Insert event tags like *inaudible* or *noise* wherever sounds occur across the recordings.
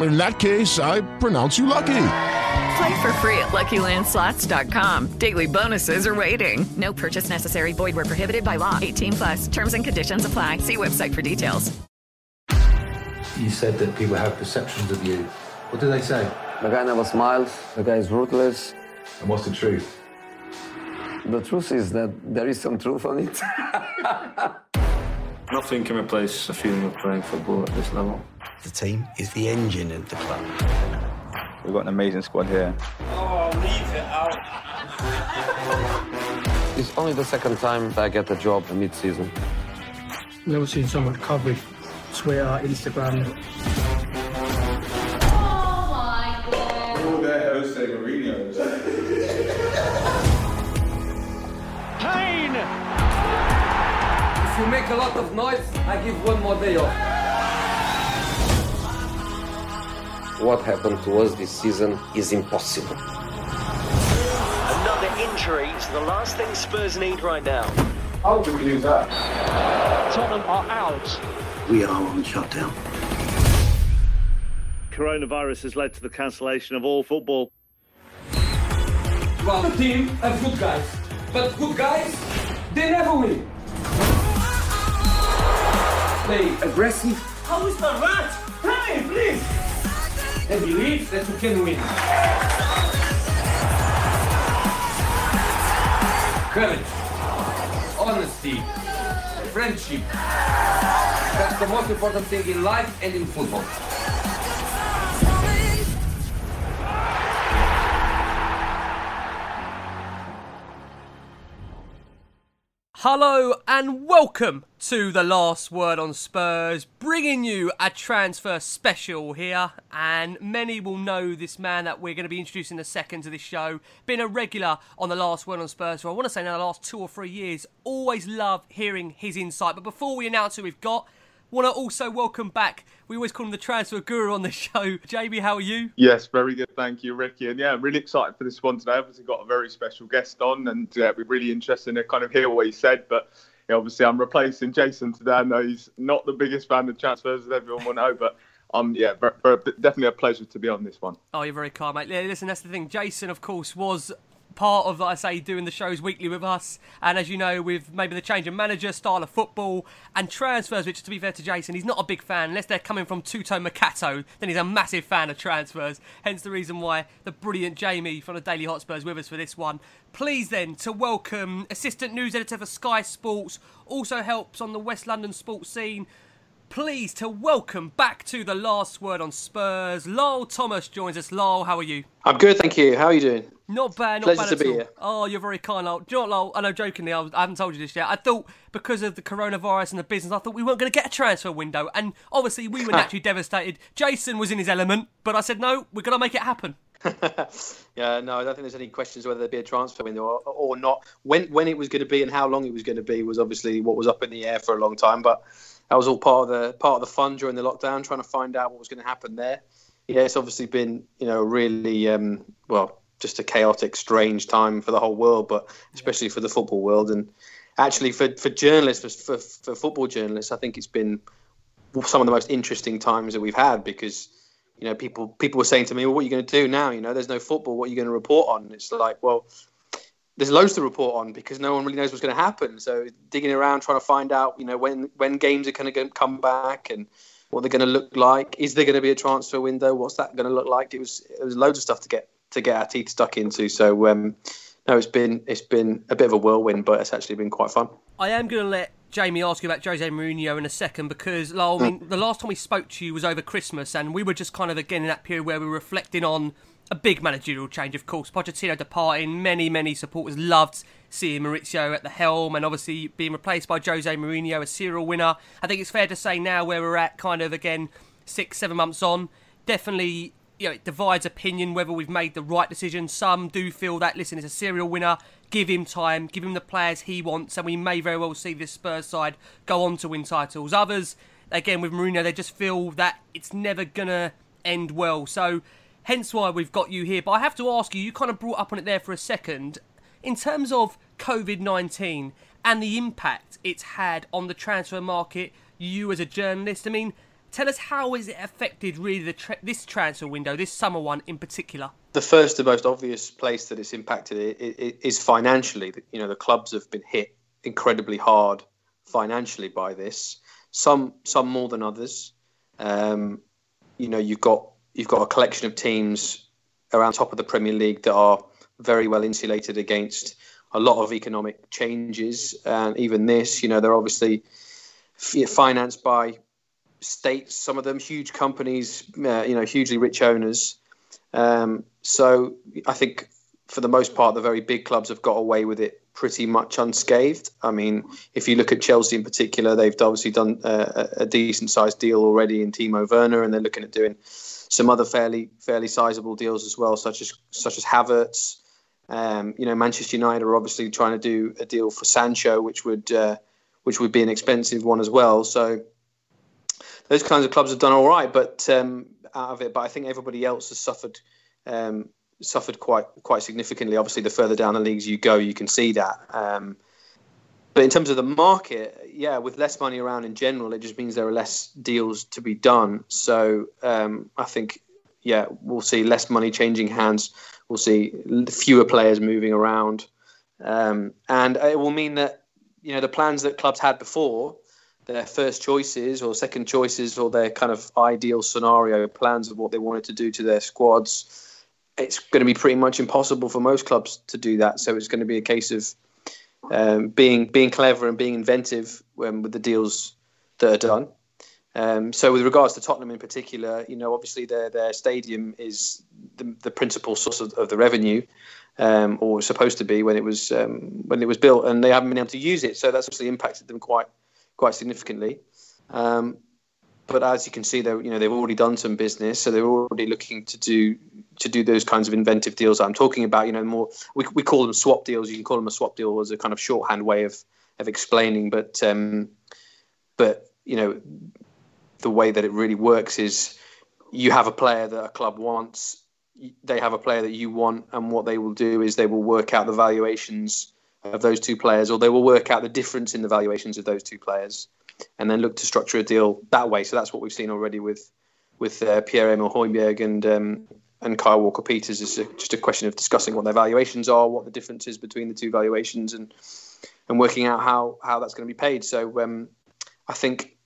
In that case, I pronounce you lucky. Play for free at LuckyLandSlots.com. Daily bonuses are waiting. No purchase necessary. Void where prohibited by law. 18 plus. Terms and conditions apply. See website for details. You said that people have perceptions of you. What do they say? The guy never smiles. The guy is ruthless. And what's the truth? The truth is that there is some truth on it. *laughs* Nothing can replace a feeling of playing football at this level. The team is the engine of the club. We've got an amazing squad here. Oh, leave it out. it's only the second time that I get a job mid-season. Never seen so much coverage. Twitter, Instagram. Oh my god. All there, Jose Mourinho. You make a lot of noise, I give one more day off. What happened to us this season is impossible. Another injury is the last thing Spurs need right now. How do we do that? Tottenham are out. We are on shutdown. Coronavirus has led to the cancellation of all football. Well, the team have good guys, but good guys, they never win. Play aggressive. How is the rat? Hey, please! and believe that you can win. Courage, honesty, friendship. That's the most important thing in life and in football. Hello and welcome to the last word on Spurs, bringing you a transfer special here. And many will know this man that we're going to be introducing the second to this show. Been a regular on the last word on Spurs for I want to say now the last two or three years. Always love hearing his insight. But before we announce who we've got, want to also welcome back. We always call him the transfer guru on the *laughs* show. Jamie, how are you? Yes, very good. Thank you, Ricky. And yeah, I'm really excited for this one today. Obviously, got a very special guest on, and yeah, we're really interested to kind of hear what he said. But yeah, obviously, I'm replacing Jason today. I know he's not the biggest fan of transfers, as everyone will know, but. Um, yeah, definitely a pleasure to be on this one. Oh, you're very kind, mate. Yeah, listen, that's the thing. Jason, of course, was part of, like I say, doing the shows weekly with us. And as you know, with maybe the change of manager, style of football, and transfers, which, to be fair to Jason, he's not a big fan. Unless they're coming from Tutto Mercato, then he's a massive fan of transfers. Hence the reason why the brilliant Jamie from the Daily Hotspurs with us for this one. Please then to welcome assistant news editor for Sky Sports, also helps on the West London sports scene. Pleased to welcome back to the last word on Spurs. Lyall Thomas joins us. Lyall, how are you? I'm good, thank you. How are you doing? Not bad, not Pleasure bad to be all. here. Oh, you're very kind, Lyall. Do you know what, Lyall? I know, jokingly, I, was, I haven't told you this yet. I thought because of the coronavirus and the business, I thought we weren't going to get a transfer window. And obviously, we were *laughs* naturally devastated. Jason was in his element, but I said, no, we're going to make it happen. *laughs* Yeah, no, I don't think there's any questions whether there'd be a transfer window or, or not. When when it was going to be and how long it was going to be was obviously what was up in the air for a long time. But that was all part of the part of the fun during the lockdown, trying to find out what was going to happen there. Yeah, it's obviously been you know really um, well just a chaotic, strange time for the whole world, but especially for the football world. And actually for, for journalists, for, for, for football journalists, I think it's been some of the most interesting times that we've had because you know people people were saying to me, well, "What are you going to do now? You know, there's no football. What are you going to report on?" And it's like, well, there's loads to report on because no one really knows what's going to happen. So digging around trying to find out, you know, when when games are going to come back and what they're going to look like. Is there going to be a transfer window? What's that going to look like? It was it was loads of stuff to get to get our teeth stuck into. So um, no, it's been it's been a bit of a whirlwind, but it's actually been quite fun. I am going to let Jamie ask you about Jose Mourinho in a second because Lyall, I mean, the last time we spoke to you was over Christmas, and we were just kind of again in that period where we were reflecting on a big managerial change, of course. Pochettino departing, many, many supporters loved seeing Mauricio at the helm and obviously being replaced by Jose Mourinho, a serial winner. I think it's fair to say now where we're at, kind of again, six, seven months on, definitely. You know, it divides opinion whether we've made the right decision. Some do feel that, listen, he's a serial winner. Give him time, give him the players he wants, and we may very well see this Spurs side go on to win titles. Others, again, with Mourinho, they just feel that it's never going to end well. So, hence why we've got you here. But I have to ask you, you kind of brought up on it there for a second. In terms of COVID 19 and the impact it's had on the transfer market, you as a journalist, I mean, tell us how has it affected really the tra- this transfer window, this summer one in particular? The first and most obvious place that it's impacted it, it, it is financially. You know, the clubs have been hit incredibly hard financially by this. Some some more than others. Um, you know, you've got you've got a collection of teams around top of the Premier League that are very well insulated against a lot of economic changes. And even this, you know, they're obviously financed by states, some of them huge companies, uh, you know, hugely rich owners. Um, so I think for the most part, the very big clubs have got away with it pretty much unscathed. I mean, if you look at Chelsea in particular, they've obviously done a, a decent sized deal already in Timo Werner, and they're looking at doing some other fairly fairly sizable deals as well, such as such as Havertz. Um, you know, Manchester United are obviously trying to do a deal for Sancho, which would uh, which would be an expensive one as well. So those kinds of clubs have done all right, but um, out of it. But I think everybody else has suffered um, suffered quite quite significantly. Obviously, the further down the leagues you go, you can see that. Um, but in terms of the market, yeah, with less money around in general, it just means there are less deals to be done. So um, I think, yeah, we'll see less money changing hands. We'll see fewer players moving around, um, and it will mean that you know the plans that clubs had before, their first choices or second choices or their kind of ideal scenario plans of what they wanted to do to their squads, it's going to be pretty much impossible for most clubs to do that. So it's going to be a case of um, being being clever and being inventive um, with the deals that are done. Um, so with regards to Tottenham in particular, you know, obviously their their stadium is the, the principal source of, of the revenue, um, or supposed to be when it was um, when it was built, and they haven't been able to use it. So that's obviously impacted them quite quite significantly. Um, but as you can see, they you know they've already done some business, so they're already looking to do to do those kinds of inventive deals I'm talking about. You know, more we we call them swap deals. You can call them a swap deal as a kind of shorthand way of of explaining, but um, but you know the way that it really works is you have a player that a club wants, they have a player that you want, and what they will do is they will work out the valuations of those two players, or they will work out the difference in the valuations of those two players, and then look to structure a deal that way. So that's what we've seen already with with uh, Pierre Emile Højbjerg and um, and Kyle Walker Peters. It's just a question of discussing what their valuations are, what the difference is between the two valuations, and and working out how how that's going to be paid. So um, I think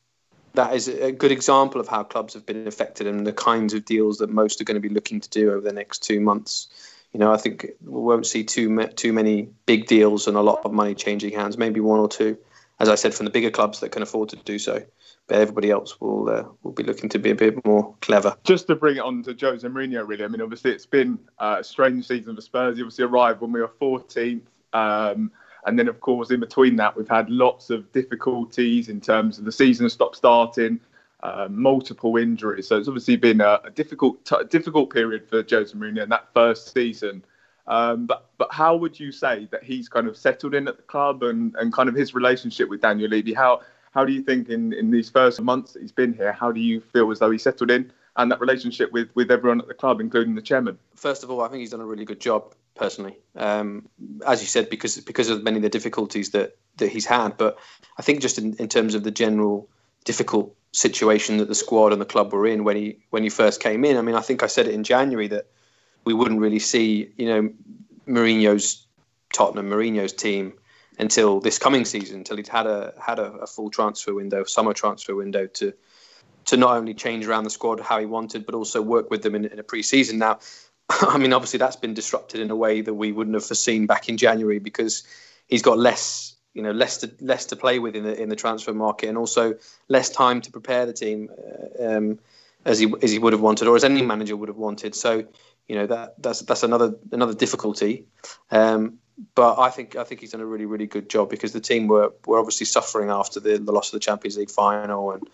that is a good example of how clubs have been affected and the kinds of deals that most are going to be looking to do over the next two months. You know, I think we won't see too too many big deals and a lot of money changing hands. Maybe one or two, as I said, from the bigger clubs that can afford to do so. But everybody else will uh, will be looking to be a bit more clever. Just to bring it on to Jose Mourinho, really. I mean, obviously it's been a strange season for Spurs. He obviously arrived when we were 14th. Um, and then, of course, in between that, we've had lots of difficulties in terms of the season stop starting, uh, multiple injuries. So it's obviously been a, a difficult, t- difficult period for Jose Mourinho in that first season. Um, but but how would you say that he's kind of settled in at the club and, and kind of his relationship with Daniel Levy? How how do you think in, in these first months that he's been here, how do you feel as though he settled in and that relationship with, with everyone at the club, including the chairman? First of all, I think he's done a really good job personally. Um, as you said, because because of many of the difficulties that that he's had, but I think just in, in terms of the general difficult situation that the squad and the club were in when he when he first came in. I mean, I think I said it in January that we wouldn't really see, you know, Mourinho's Tottenham, Mourinho's team until this coming season, until he'd had a had a, a full transfer window, summer transfer window to to not only change around the squad how he wanted, but also work with them in, in a pre-season. Now, *laughs* I mean, obviously that's been disrupted in a way that we wouldn't have foreseen back in January because he's got less, you know, less to less to play with in the in the transfer market, and also less time to prepare the team uh, um, as he as he would have wanted, or as any manager would have wanted. So, you know, that that's that's another another difficulty. Um, but I think I think he's done a really really good job because the team were were obviously suffering after the, the loss of the Champions League final and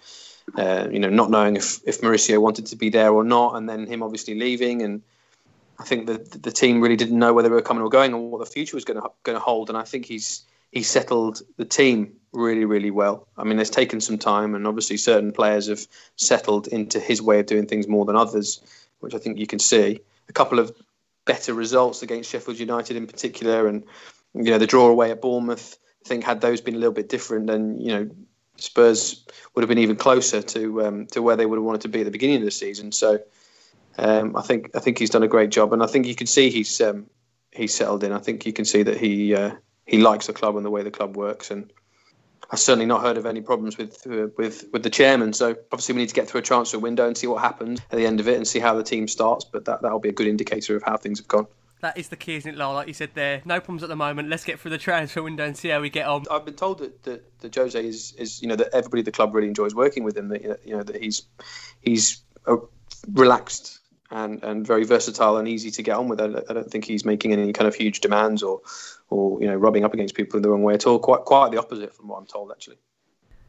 uh, you know not knowing if if Mauricio wanted to be there or not, and then him obviously leaving and. I think that the team really didn't know whether they were coming or going, or what the future was going to going to hold. And I think he's he's settled the team really, really well. I mean, it's taken some time, and obviously certain players have settled into his way of doing things more than others, which I think you can see. A couple of better results against Sheffield United in particular, and you know the draw away at Bournemouth. I think had those been a little bit different, then you know Spurs would have been even closer to um, to where they would have wanted to be at the beginning of the season. So um, I think I think he's done a great job, and I think you can see he's um, he's settled in. I think you can see that he uh, he likes the club and the way the club works, and I've certainly not heard of any problems with uh, with with the chairman. So obviously we need to get through a transfer window and see what happens at the end of it, and see how the team starts. But that that'll be a good indicator of how things have gone. That is the key, isn't it, Lyall? Like you said there, no problems at the moment. Let's get through the transfer window and see how we get on. I've been told that, that, that Jose is, is, you know, that everybody at the club really enjoys working with him. That you know that he's he's a relaxed and, and very versatile and easy to get on with. I, I don't think he's making any kind of huge demands or or you know rubbing up against people in the wrong way at all. Quite quite the opposite from what I'm told, actually.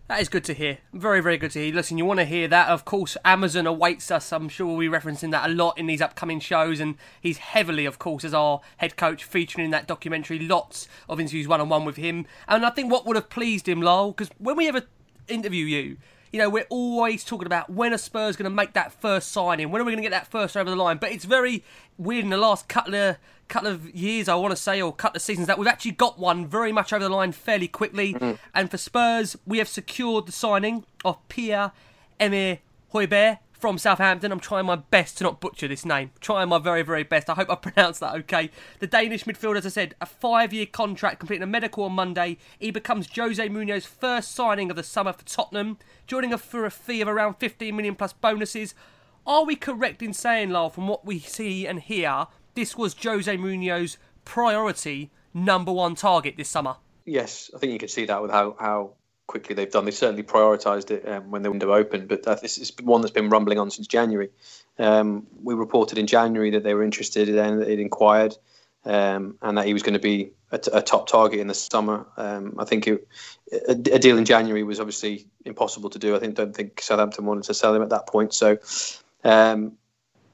That is good to hear. Very, very good to hear. Listen, you want to hear that? Of course, Amazon awaits us. I'm sure we'll be referencing that a lot in these upcoming shows. And he's heavily, of course, as our head coach, featuring in that documentary. Lots of interviews one on one with him. And I think what would have pleased him, Lyall, because when we ever interview you, you know, we're always talking about when are Spurs going to make that first signing? When are we going to get that first over the line? But it's very weird in the last couple of couple of years, I want to say, or couple of seasons, that we've actually got one very much over the line fairly quickly. Mm. And for Spurs, we have secured the signing of Pierre Emile Højbjerg from Southampton. I'm trying my best to not butcher this name. Trying my very, very best. I hope I *laughs* pronounced that okay. The Danish midfielder, as I said, a five-year contract, completing a medical on Monday. He becomes Jose Mourinho's first signing of the summer for Tottenham, joining us for a fee of around 15 million plus bonuses. Are we correct in saying, Lyall, from what we see and hear, this was Jose Mourinho's priority number one target this summer. Yes, I think you can see that with how, how quickly they've done. They certainly prioritised it um, when the window opened, but uh, this is one that's been rumbling on since January. Um, we reported in January that they were interested and that they'd inquired um, and that he was going to be a, t- a top target in the summer. Um, I think it, a, a, deal in January was obviously impossible to do. I think don't think Southampton wanted to sell him at that point. So um,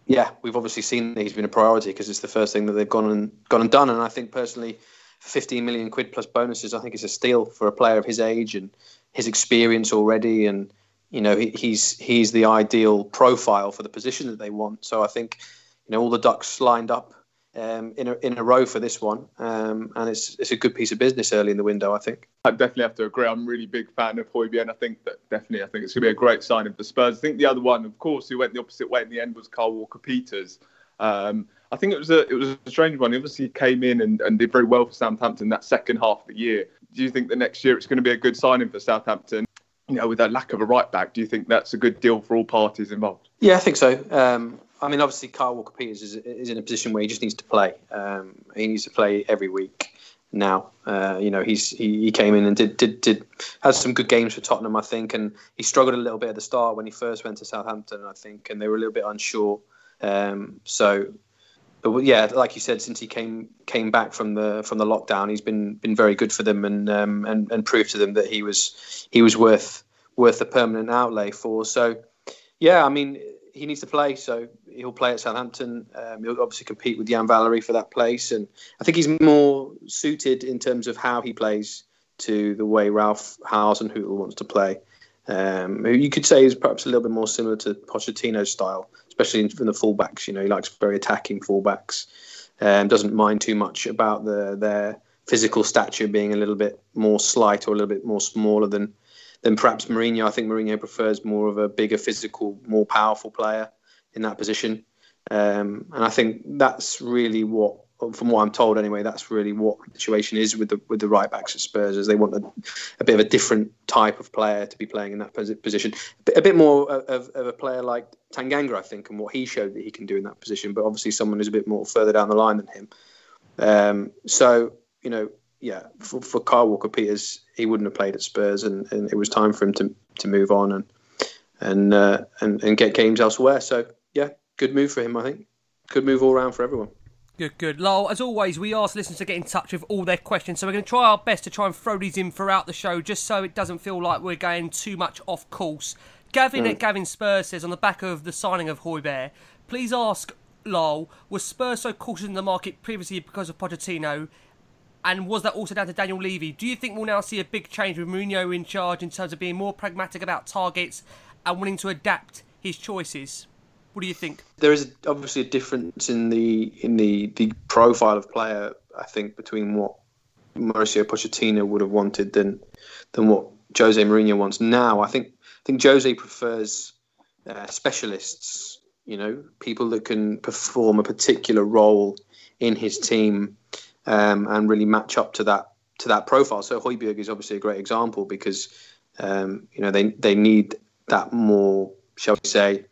yeah, we've obviously seen that he's been a priority because it's the first thing that they've gone and gone and done. And I think personally, 15 million quid plus bonuses, I think is a steal for a player of his age and his experience already. And you know, he, he's he's the ideal profile for the position that they want. So I think you know all the ducks lined up um, in a in a row for this one, um, and it's it's a good piece of business early in the window. I think. I definitely have to agree. I'm a really big fan of and I think that definitely I think it's going to be a great signing for Spurs. I think the other one, of course, who went the opposite way in the end was Kyle Walker Peters. Um, I think it was a it was a strange one. He obviously came in and, and did very well for Southampton that second half of the year. Do you think the next year it's going to be a good signing for Southampton? You know, with that lack of a right back, do you think that's a good deal for all parties involved? Yeah, I think so. Um, I mean, obviously, Kyle Walker Peters is, is in a position where he just needs to play. Um, he needs to play every week now. Uh, you know, he's he, he, came in and did did did had some good games for Tottenham, I think, and he struggled a little bit at the start when he first went to Southampton, I think, and they were a little bit unsure. Um, so, yeah, like you said, since he came came back from the from the lockdown, he's been been very good for them and um, and and proved to them that he was he was worth worth a permanent outlay for. So, yeah, I mean he needs to play, so he'll play at Southampton. Um, he'll obviously compete with Yan Valery for that place, and I think he's more suited in terms of how he plays to the way Ralph Hasenhüttl wants to play. Um, you could say is perhaps a little bit more similar to Pochettino's style, especially in, the fullbacks. You know, he likes very attacking fullbacks. Um, doesn't mind too much about the, their physical stature being a little bit more slight or a little bit more smaller than than perhaps Mourinho. I think Mourinho prefers more of a bigger, physical, more powerful player in that position. Um, and I think that's really what, from what I'm told anyway, that's really what the situation is with the with the right backs at Spurs, is they want a, a bit of a different type of player to be playing in that position, a bit more of, of a player like Tanganga, I think, and what he showed that he can do in that position. But obviously, someone who's a bit more further down the line than him. Um, so you know, yeah, for, for Kyle Walker Peters, he wouldn't have played at Spurs, and, and it was time for him to, to move on and and, uh, and and get games elsewhere. So yeah, good move for him, I think. Good move all round for everyone. Good, good. Lyall, as always, we ask listeners to get in touch with all their questions, so we're going to try our best to try and throw these in throughout the show, just so it doesn't feel like we're going too much off course. Gavin mm. at Gavin Spurs says on the back of the signing of Højbjerg, please ask Lyall, was Spurs so cautious in the market previously because of Pochettino? And was that also down to Daniel Levy? Do you think we'll now see a big change with Mourinho in charge in terms of being more pragmatic about targets and willing to adapt his choices? What do you think? There is obviously a difference in the in the, the profile of player, I think, between what Mauricio Pochettino would have wanted than than what Jose Mourinho wants now. I think I think Jose prefers uh, specialists, you know, people that can perform a particular role in his team um, and really match up to that to that profile. So Højbjerg is obviously a great example because um, you know they they need that more, shall we say,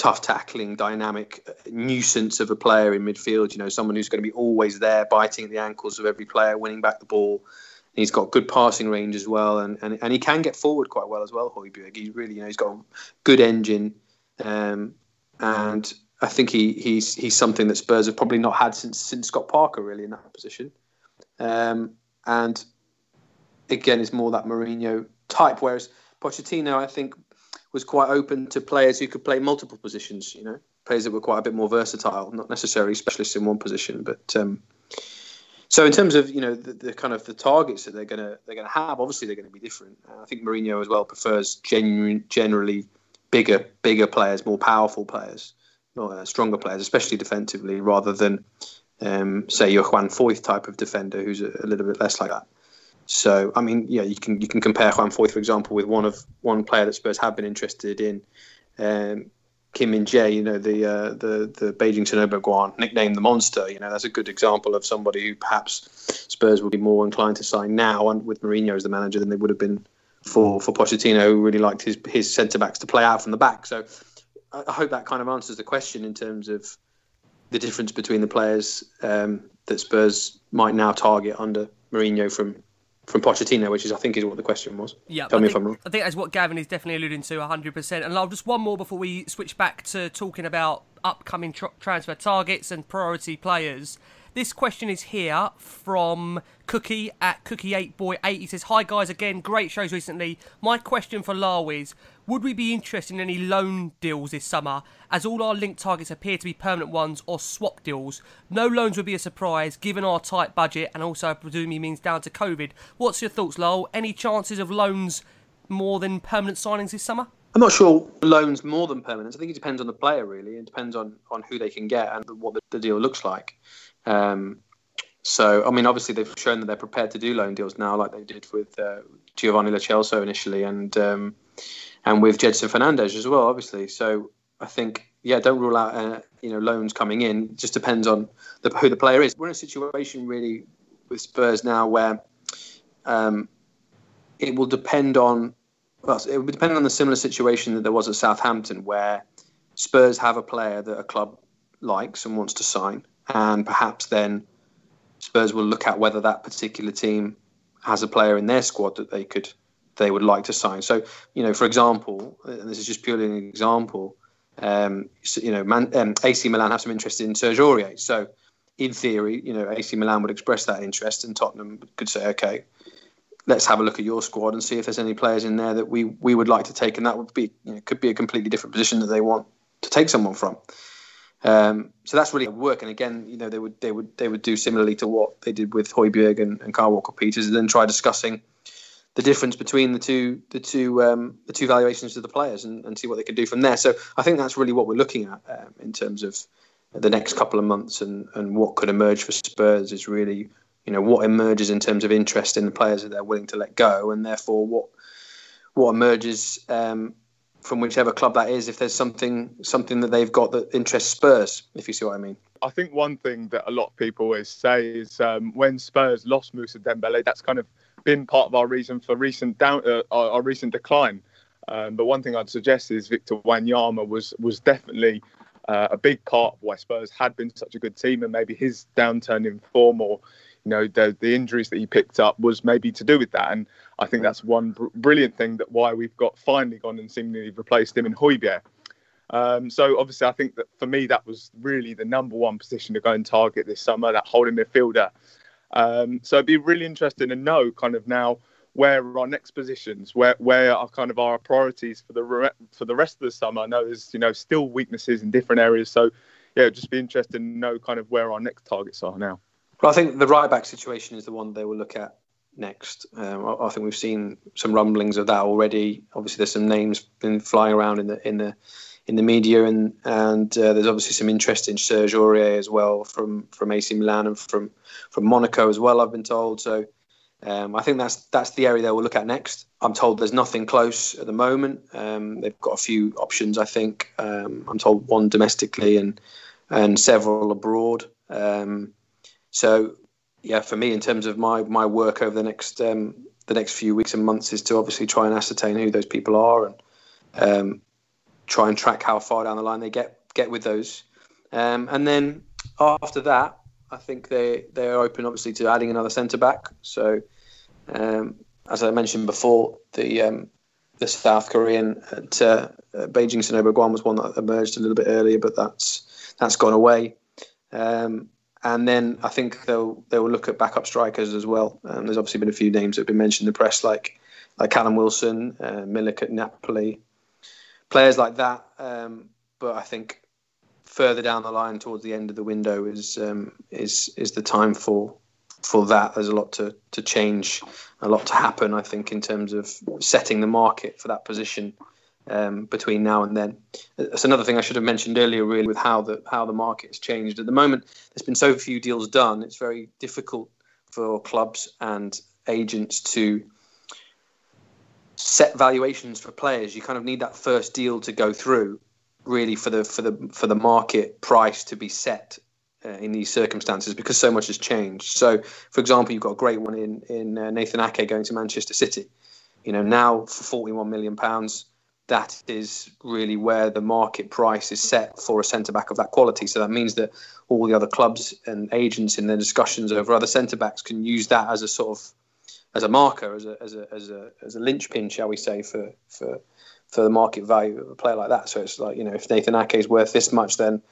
tough tackling, dynamic uh, nuisance of a player in midfield. You know, someone who's going to be always there, biting at the ankles of every player, winning back the ball. He's got good passing range as well, and, and, and he can get forward quite well as well. Højbjerg, he's really, you know, he's got a good engine, um, and I think he, he's he's something that Spurs have probably not had since since Scott Parker really in that position, um, and again, it's more that Mourinho type. Whereas Pochettino, I think, was quite open to players who could play multiple positions. You know, players that were quite a bit more versatile, not necessarily specialists in one position. But um, so in terms of you know the, the, kind of the targets that they're gonna they're gonna have, obviously they're going to be different. Uh, I think Mourinho as well prefers genu- generally bigger bigger players, more powerful players, uh, stronger players, especially defensively, rather than um, say your Juan Foyth type of defender who's a, a little bit less like that. So I mean, yeah, you can you can compare Juan Foyth, for example, with one of one player that Spurs have been interested in, um, Kim Min Jae. You know, the uh, the the Beijing Guoan, nicknamed the Monster. You know, that's a good example of somebody who perhaps Spurs would be more inclined to sign now, and with Mourinho as the manager, than they would have been for for Pochettino, who really liked his his centre backs to play out from the back. So I hope that kind of answers the question in terms of the difference between the players um, that Spurs might now target under Mourinho from from Pochettino, which is I think is what the question was. Yeah, tell I me think, if I'm wrong. I think that's what Gavin is definitely alluding to, 100%. And I'll just one more before we switch back to talking about upcoming tr- transfer targets and priority players. This question is here from Cookie at Cookie8Boy8. He says, Hi guys, again, great shows recently. My question for Lyall is Would we be interested in any loan deals this summer, as all our linked targets appear to be permanent ones or swap deals? No loans would be a surprise, given our tight budget, and also I presume he means down to COVID. What's your thoughts, Lyall? Any chances of loans more than permanent signings this summer? I'm not sure loans more than permanent. I think it depends on the player, really. It depends on, on who they can get and what the, the deal looks like. Um, so, I mean, obviously they've shown that they're prepared to do loan deals now, like they did with uh, Giovanni Lo Celso initially, and um, and with Gedson Fernandes as well, obviously. So, I think, yeah, don't rule out uh, you know loans coming in. It just depends on the, who the player is. We're in a situation really with Spurs now where um, it will depend on well, it will depend on the similar situation that there was at Southampton, where Spurs have a player that a club likes and wants to sign and perhaps then Spurs will look at whether that particular team has a player in their squad that they could they would like to sign. So, you know, for example, and this is just purely an example, um, you know, Man, um, AC Milan have some interest in Serge Aurier. So, in theory, you know, AC Milan would express that interest, and Tottenham could say, okay, let's have a look at your squad and see if there's any players in there that we we would like to take, and that would be you know, could be a completely different position that they want to take someone from. Um, so that's really work. And again, you know, they would they would they would do similarly to what they did with Højbjerg and, and Kyle Walker Peters, and then try discussing the difference between the two the two um, the two valuations of the players and, and see what they can do from there. So I think that's really what we're looking at um, in terms of the next couple of months and, and what could emerge for Spurs is really, you know, what emerges in terms of interest in the players that they're willing to let go, and therefore what what emerges um, from whichever club that is. If there's something something that they've got that interests Spurs, if you see what I mean. I think one thing that a lot of people always say is um, when Spurs lost Moussa Dembele, that's kind of been part of our reason for recent down uh, our, recent decline. Um, but one thing I'd suggest is Victor Wanyama was was definitely uh, a big part of why Spurs had been such a good team, and maybe his downturn in form or you know the the injuries that he picked up was maybe to do with that. And I think that's one br- brilliant thing that why we've got finally gone and seemingly replaced him in Højbjerg. Um, so obviously, I think that for me that was really the number one position to go and target this summer, that holding midfielder. Um, so it'd be really interesting to know kind of now where our next positions, where where are kind of our priorities for the re- for the rest of the summer. I know there's you know still weaknesses in different areas, so yeah, it'd just be interesting to know kind of where our next targets are now. Well, I think the right back situation is the one they will look at next. Um, I, I think we've seen some rumblings of that already. Obviously, there's some names been flying around in the in the in the media, and and uh, there's obviously some interest in Serge Aurier as well from from AC Milan and from from Monaco as well. I've been told so. Um, I think that's that's the area they will look at next. I'm told there's nothing close at the moment. Um, they've got a few options. I think um, I'm told one domestically and and several abroad. Um, so yeah, for me in terms of my my work over the next um, the next few weeks and months is to obviously try and ascertain who those people are and um, try and track how far down the line they get get with those. and then after that, I think they they're open obviously to adding another centre back. So um, as I mentioned before, the um, the South Korean at uh, Beijing Sinobo Guoan was one that emerged a little bit earlier, but that's that's gone away. Um, and then I think they'll they'll look at backup strikers as well. Um, there's obviously been a few names that have been mentioned in the press, like like Callum Wilson, uh, Milik at Napoli, players like that. Um, but I think further down the line, towards the end of the window, is um, is is the time for for that. There's a lot to to change, a lot to happen. I think in terms of setting the market for that position um, between now and then. That's another thing I should have mentioned earlier, really, with how the how the market has changed. At the moment, there's been so few deals done. It's very difficult for clubs and agents to set valuations for players. You kind of need that first deal to go through, really, for the for the for the market price to be set uh, in these circumstances because so much has changed. So, for example, you've got a great one in in uh, Nathan Ake going to Manchester City. You know, now for 41 million pounds, that is really where the market price is set for a centre back of that quality. So that means that all the other clubs and agents in their discussions over other centre backs can use that as a sort of as a marker, as a as a as a as a linchpin, shall we say, for for for the market value of a player like that. So it's like you know, if Nathan Ake is worth this much, then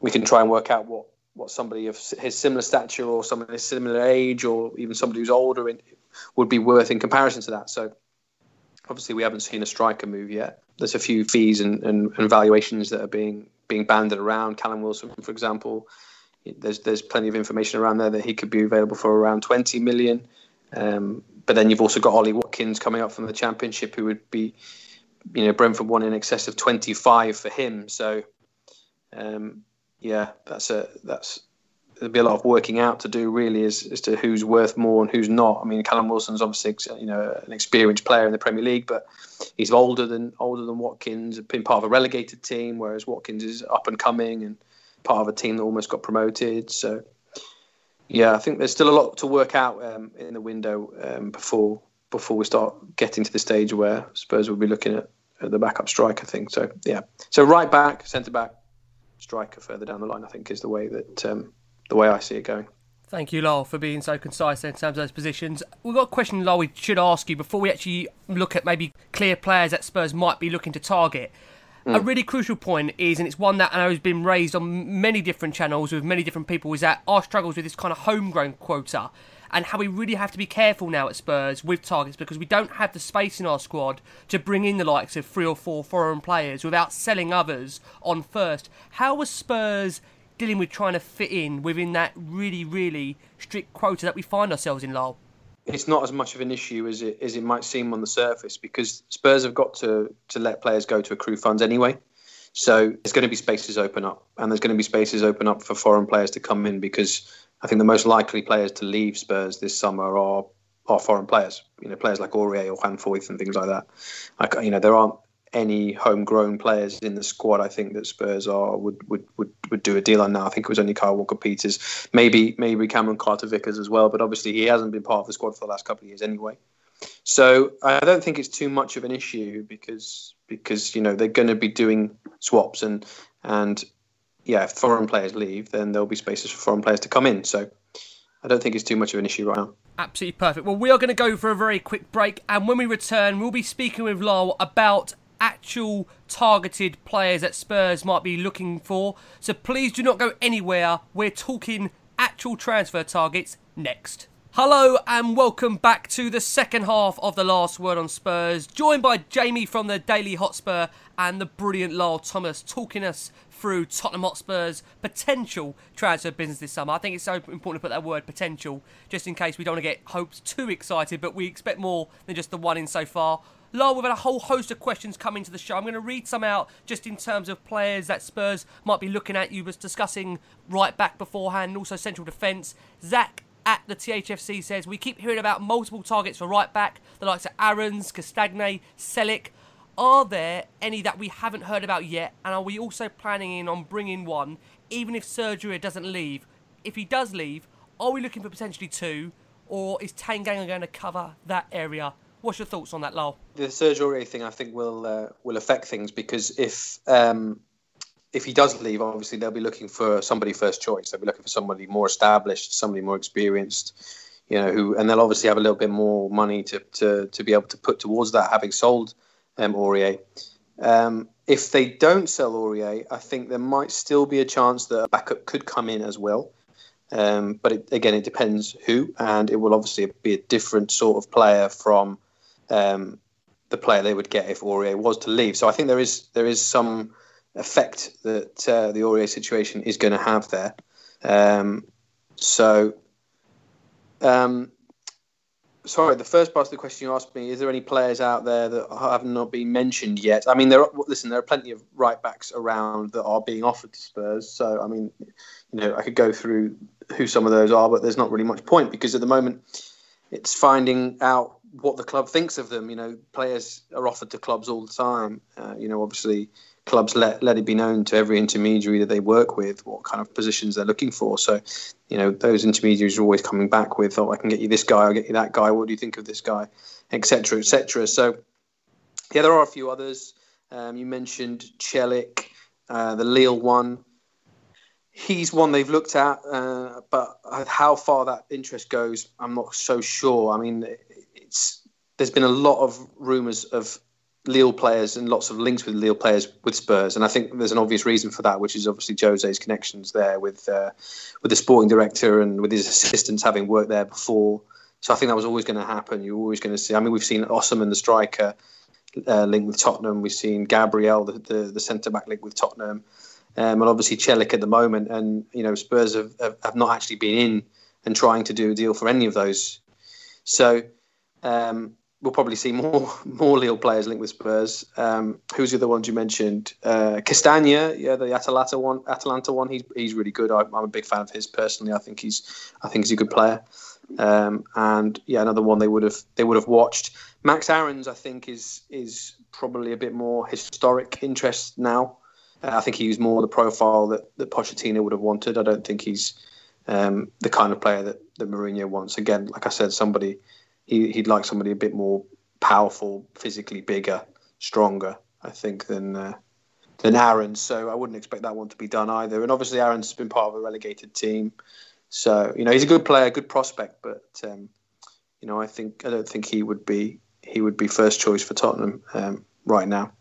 we can try and work out what what somebody of his similar stature or somebody of similar age or even somebody who's older in, would be worth in comparison to that. So obviously we haven't seen a striker move yet. There's a few fees and, and, and valuations that are being being banded around. Callum Wilson, for example, there's there's plenty of information around there that he could be available for around 20 million. Um, but then you've also got Ollie Watkins coming up from the Championship, who would be, you know, Brentford one in excess of 25 for him. So, um, yeah, that's a that's there'll be a lot of working out to do really as, as to who's worth more and who's not. I mean, Callum Wilson's obviously you know an experienced player in the Premier League, but he's older than older than Watkins. Been part of a relegated team, whereas Watkins is up and coming and part of a team that almost got promoted. So yeah, I think there's still a lot to work out um, in the window um, before before we start getting to the stage where Spurs will be looking at, at the backup striker thing. So yeah, so right back, centre back, striker further down the line. I think is the way that um, the way I see it going. Thank you, Lyall, for being so concise in terms of those positions. We've got a question, Lyall, we should ask you before we actually look at maybe clear players that Spurs might be looking to target. Mm. A really crucial point is, and it's one that I know has been raised on many different channels with many different people, is that our struggles with this kind of homegrown quota and how we really have to be careful now at Spurs with targets because we don't have the space in our squad to bring in the likes of three or four foreign players without selling others on first. How was Spurs dealing with trying to fit in within that really, really strict quota that we find ourselves in, Lyall? It's not as much of an issue as it as it might seem on the surface because Spurs have got to to let players go to accrue funds anyway. So there's going to be spaces open up, and there's going to be spaces open up for foreign players to come in because I think the most likely players to leave Spurs this summer are are foreign players. You know, players like Aurier or Juan Foyth and things like that. Like you know, there aren't any homegrown players in the squad. I think that Spurs are would would would, would do a deal on now. I think it was only Kyle Walker Peters, maybe maybe Cameron Carter Vickers as well. But obviously he hasn't been part of the squad for the last couple of years anyway. So I don't think it's too much of an issue because because you know they're going to be doing swaps and and yeah, if foreign players leave, then there'll be spaces for foreign players to come in. So I don't think it's too much of an issue right now. Absolutely perfect. Well, we are going to go for a very quick break, and when we return, we'll be speaking with Lyall about actual targeted players that Spurs might be looking for. So please do not go anywhere. We're talking actual transfer targets next. Hello and welcome back to the second half of the last word on Spurs, joined by Jamie from the Daily Hotspur and the brilliant Lyall Thomas talking us through Tottenham Hotspur's potential transfer business this summer. I think it's so important to put that word potential, just in case we don't want to get hopes too excited, but we expect more than just the one in so far. Lyall, we've had a whole host of questions coming to the show. I'm going to read some out just in terms of players that Spurs might be looking at. You was discussing right back beforehand, and also central defence. Zach at the THFC says we keep hearing about multiple targets for right back, the likes of Aarons, Castagne, Celik. Are there any that we haven't heard about yet? And are we also planning in on bringing one, even if Sergio doesn't leave? If he does leave, are we looking for potentially two, or is Tanganga going to cover that area? What's your thoughts on that, Lyall? The Sergio thing, I think, will uh, will affect things because if um, if he does leave, obviously they'll be looking for somebody first choice. They'll be looking for somebody more established, somebody more experienced, you know, who, and they'll obviously have a little bit more money to to, to be able to put towards that, having sold um, Aurier. Um, if they don't sell Aurier, I think there might still be a chance that a backup could come in as well. Um, but it, again, it depends who, and it will obviously be a different sort of player from um, the player they would get if Aurier was to leave. So I think there is there is some effect that uh, the Aurier situation is going to have there. Um, so, um, sorry, the first part of the question you asked me: Is there any players out there that have not been mentioned yet? I mean, there. Are, listen, there are plenty of right backs around that are being offered to Spurs. So, I mean, you know, I could go through who some of those are, but there's not really much point because at the moment, it's finding out what the club thinks of them. You know, players are offered to clubs all the time. Uh, you know, obviously clubs let let it be known to every intermediary that they work with what kind of positions they're looking for. So, you know, those intermediaries are always coming back with, "Oh, I can get you this guy. I'll get you that guy. What do you think of this guy?" Etc. Etc. So, yeah, there are a few others. Um, you mentioned Celik, uh, the Lille one. He's one they've looked at, uh, but how far that interest goes, I'm not so sure. I mean, it's there's been a lot of rumours of Lille players and lots of links with Lille players with Spurs, and I think there's an obvious reason for that, which is obviously Jose's connections there with uh, with the sporting director and with his assistants having worked there before. So I think that was always going to happen. You're always going to see. I mean, we've seen Osimhen, the striker, uh, linked with Tottenham. We've seen Gabriel, the the, the centre back, linked with Tottenham, um, and obviously Celik at the moment. And you know, Spurs have, have, have not actually been in and trying to do a deal for any of those. So. Um, we'll probably see more *laughs* more Lille players linked with Spurs. Um, who's the other ones you mentioned? Uh, Castagne, yeah, the Atalanta one. Atalanta one. He's he's really good. I, am a big fan of his personally. I think he's I think he's a good player. Um, and yeah, another one they would have they would have watched. Max Aarons, I think, is is probably a bit more historic interest now. Uh, I think he he's more the profile that that Pochettino would have wanted. I don't think he's um, the kind of player that that Mourinho wants. Again, like I said, somebody he, would like somebody a bit more powerful, physically bigger, stronger, I think, than uh, than Aarons. So I wouldn't expect that one to be done either. And obviously, Aaron's been part of a relegated team, so you know he's a good player, good prospect. But um, you know, I think I don't think he would be he would be first choice for Tottenham um, right now.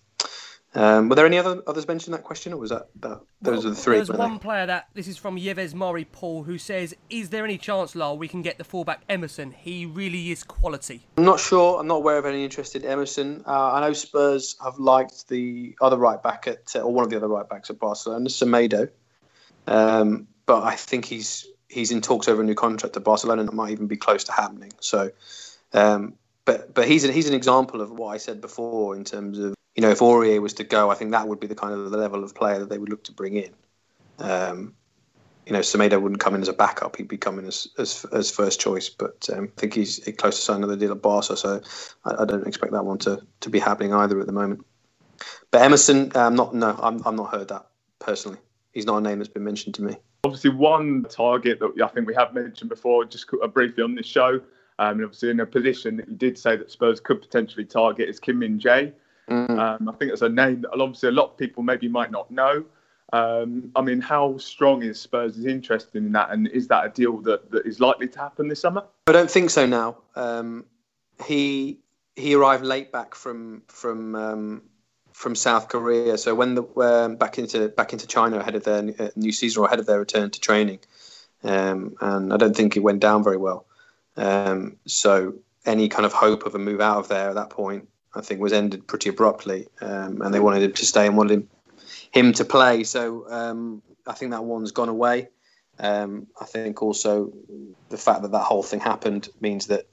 Um, were there any other others mentioned that question, or was that, that those well, are the three? There's one they? player that this is from Yves Mari Paul who says, "Is there any chance, Lyall, we can get the fullback Emerson? He really is quality." I'm not sure. I'm not aware of any interest in Emerson. Uh, I know Spurs have liked the other right back at, or one of the other right backs at Barcelona, Semedo, um, but I think he's he's in talks over a new contract at Barcelona, and it might even be close to happening. So, um, but but he's a, he's an example of what I said before in terms of you know, if Aurier was to go, I think that would be the kind of the level of player that they would look to bring in. Um, you know, Semedo wouldn't come in as a backup; he'd be coming as as, as first choice. But um, I think he's close to signing another deal at Barca, so I, I, don't expect that one to, to be happening either at the moment. But Emerson, um, not no, I'm I'm not heard that personally. He's not a name that's been mentioned to me. Obviously, one target that I think we have mentioned before, just briefly on this show, um, and obviously in a position that you did say that Spurs could potentially target is Kim Min Jae. Mm. Um, I think it's a name that obviously a lot of people maybe might not know. Um, I mean, how strong is Spurs' interest in that, and is that a deal that, that is likely to happen this summer? I don't think so. Now um, he he arrived late back from from um, from South Korea, so when the um, back into back into China ahead of their uh, new season or ahead of their return to training, um, and I don't think it went down very well. Um, so any kind of hope of a move out of there at that point, I think, was ended pretty abruptly, and they wanted him to stay and wanted him him to play. So um, I think that one's gone away. Um, I think also the fact that that whole thing happened means that,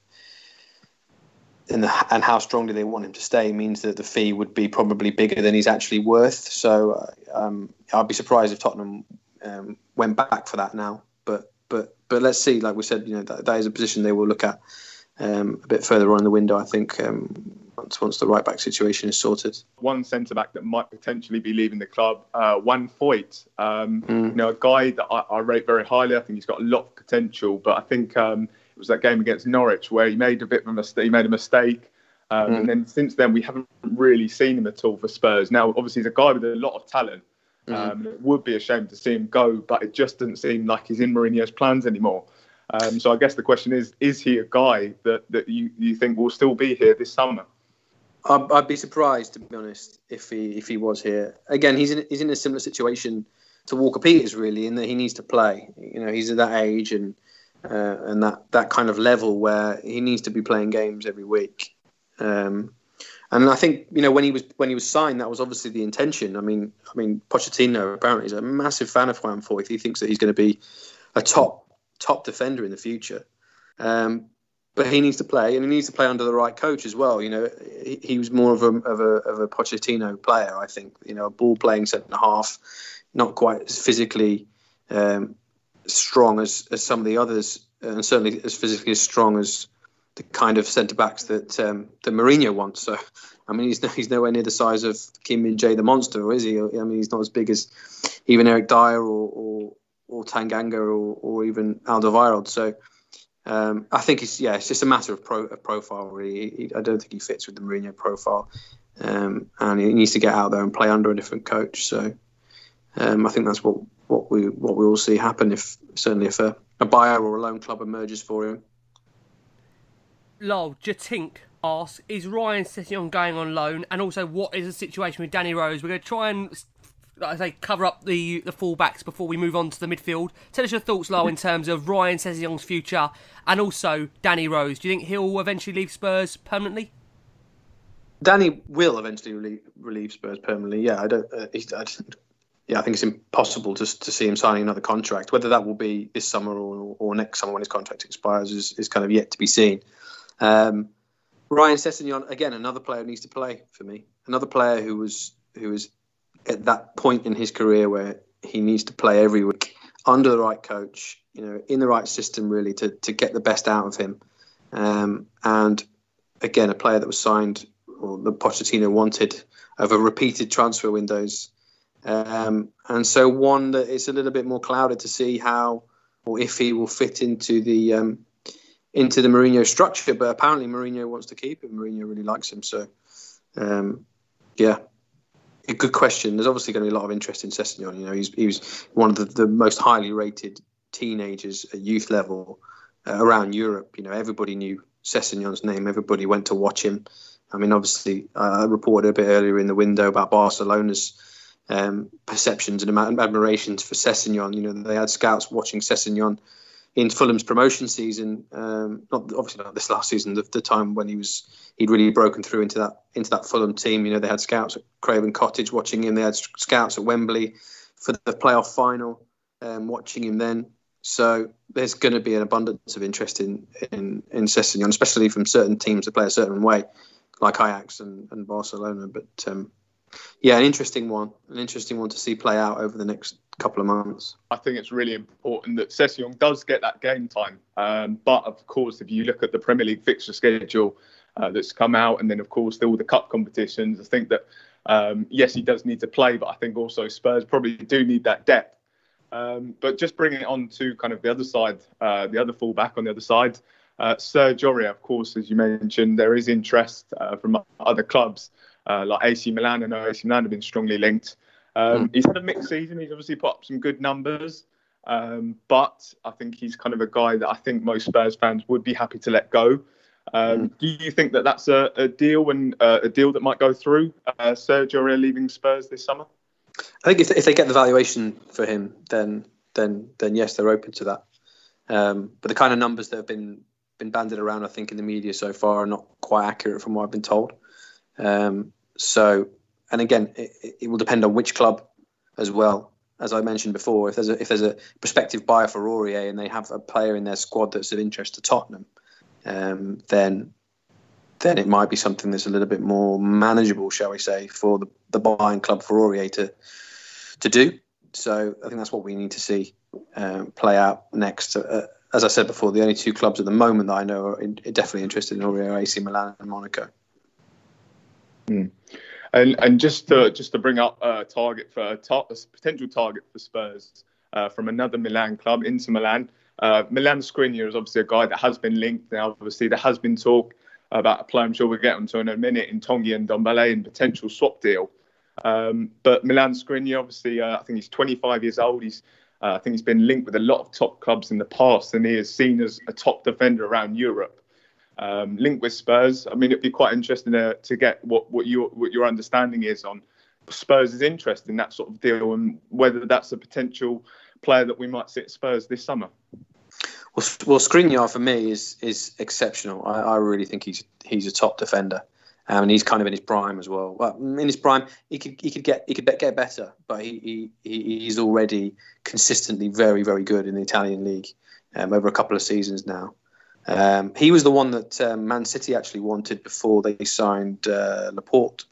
the, and how strongly they want him to stay means that the fee would be probably bigger than he's actually worth. So um, I'd be surprised if Tottenham um, went back for that now. But but but let's see. Like we said, you know that, that is a position they will look at um, a bit further on in the window. I think um, once once the right back situation is sorted. One centre back that might potentially be leaving the club, uh, Juan Foyth. Um, mm. You know, a guy that I, I, rate very highly. I think he's got a lot of potential, but I think um, it was that game against Norwich where he made a bit of a mistake. He made a mistake. Um, mm. And then since then, we haven't really seen him at all for Spurs. Now, obviously, he's a guy with a lot of talent. Mm. Um, it would be a shame to see him go, but it just doesn't seem like he's in Mourinho's plans anymore. Um, so I guess the question is: Is he a guy that, that you, you think will still be here this summer? I'd, I'd, be surprised, to be honest, if he if he was here. Again, he's in he's in a similar situation to Walker Peters, really, in that he needs to play. You know, he's at that age and uh, and that that kind of level where he needs to be playing games every week. Um, and I think you know when he was when he was signed, that was obviously the intention. I mean, I mean Pochettino apparently is a massive fan of Juan Foyth. He thinks that he's going to be a top top defender in the future. Um, but he needs to play, and he needs to play under the right coach as well. You know, he, he was more of a, of a of a Pochettino player, I think. You know, a ball playing centre half, not quite as physically um, strong as, as some of the others, and certainly as physically as strong as the kind of centre backs that um, that Mourinho wants. So, I mean, he's he's nowhere near the size of Kim Min Jae the monster, is he? I mean, he's not as big as even Eric Dier or or, or Tanganga or, or even Alderweireld. So um, I think it's yeah, it's just a matter of, pro, of profile. Really, he, I don't think he fits with the Mourinho profile, um, and he needs to get out there and play under a different coach. So um, I think that's what what we what we will see happen if certainly if a, a buyer or a loan club emerges for him. Lol, Jatink asks, is Ryan Sessegnon going on loan? And also, what is the situation with Danny Rose? We're going to try and I say, cover up the the fullbacks before we move on to the midfield. Tell us your thoughts, Lyall, in terms of Ryan Sessegnon's future and also Danny Rose. Do you think he'll eventually leave Spurs permanently? Danny will eventually relieve, relieve Spurs permanently. Yeah, I don't. Uh, I yeah, I think it's impossible to to see him signing another contract. Whether that will be this summer or, or next summer when his contract expires is, is kind of yet to be seen. Um, Ryan Sessegnon, again, another player who needs to play for me. Another player who was who was at that point in his career where he needs to play every week under the right coach, you know, in the right system, really, to, to get the best out of him. Um, and again, a player that was signed, or the Pochettino wanted, over repeated transfer windows. Um, and so one that is a little bit more clouded to see how or if he will fit into the um, into the Mourinho structure. But apparently Mourinho wants to keep him. Mourinho really likes him. So um, yeah, a good question. There's obviously going to be a lot of interest in Sessegnon. You know, he's he was one of the, the most highly rated teenagers at youth level uh, around Europe. You know, everybody knew Sessegnon's name. Everybody went to watch him. I mean, obviously, uh, I reported a bit earlier in the window about Barcelona's um, perceptions and admirations for Sessegnon. You know, they had scouts watching Sessegnon in Fulham's promotion season. Um, not obviously not this last season. The, the, time when he was he'd really broken through into that into that Fulham team. You know, they had scouts at Craven Cottage watching him. They had scouts at Wembley for the playoff final, um, watching him then. So there's going to be an abundance of interest in in, in Sessegnon, especially from certain teams that play a certain way. like Ajax and, and Barcelona. But um, yeah, an interesting one, an interesting one to see play out over the next couple of months. I think it's really important that Sessegnon does get that game time. Um, but of course, if you look at the Premier League fixture schedule uh, that's come out, and then of course all the cup competitions, I think that um, yes, he does need to play, but I think also Spurs probably do need that depth. Um, but just bringing it on to kind of the other side, uh, the other fullback on the other side, uh, Serge Aurier, of course, as you mentioned, there is interest uh, from other clubs uh, like AC Milan. I know AC Milan have been strongly linked. Um, mm. He's had a mixed season. He's obviously put up some good numbers, um, but I think he's kind of a guy that I think most Spurs fans would be happy to let go. Um, mm. Do you think that that's a, a deal and uh, a deal that might go through? Uh, Aurier leaving Spurs this summer. I think if, if they get the valuation for him, then then then yes, they're open to that. Um, but the kind of numbers that have been been banded around, I think, in the media so far are not quite accurate from what I've been told. Um, so, and again, it, it, will depend on which club as well. As I mentioned before, if there's a if there's a prospective buyer for Aurier and they have a player in their squad that's of interest to Tottenham, um, then then it might be something that's a little bit more manageable, shall we say, for the, the buying club for Aurier to to do. So I think that's what we need to see um, play out next. Uh, as I said before, the only two clubs at the moment that I know are, in, definitely interested in Aurier, are AC Milan and Monaco. Mm. And and just to just to bring up a target for a, tar- a potential target for Spurs uh, from another Milan club, Inter Milan. Uh, Milan Skriniar is obviously a guy that has been linked. Now, obviously, there has been talk about a player I'm sure we'll get onto in a minute in Tanguy Ndombele and potential swap deal. Um, but Milan Skriniar, obviously, uh, I think he's 25 years old. He's uh, I think he's been linked with a lot of top clubs in the past, and he is seen as a top defender around Europe um, linked with Spurs. I mean, it'd be quite interesting to, to get what, what your what your understanding is on Spurs' interest in that sort of deal and whether that's a potential player that we might see at Spurs this summer. Well, well Skriniar for me is is exceptional. I, I really think he's he's a top defender. Um, and he's kind of in his prime as well. Well, in his prime, he could he could get he could get better, but he, he he's already consistently very very good in the Italian league um, over a couple of seasons now. Um, he was the one that um, Man City actually wanted before they signed uh, Laporte,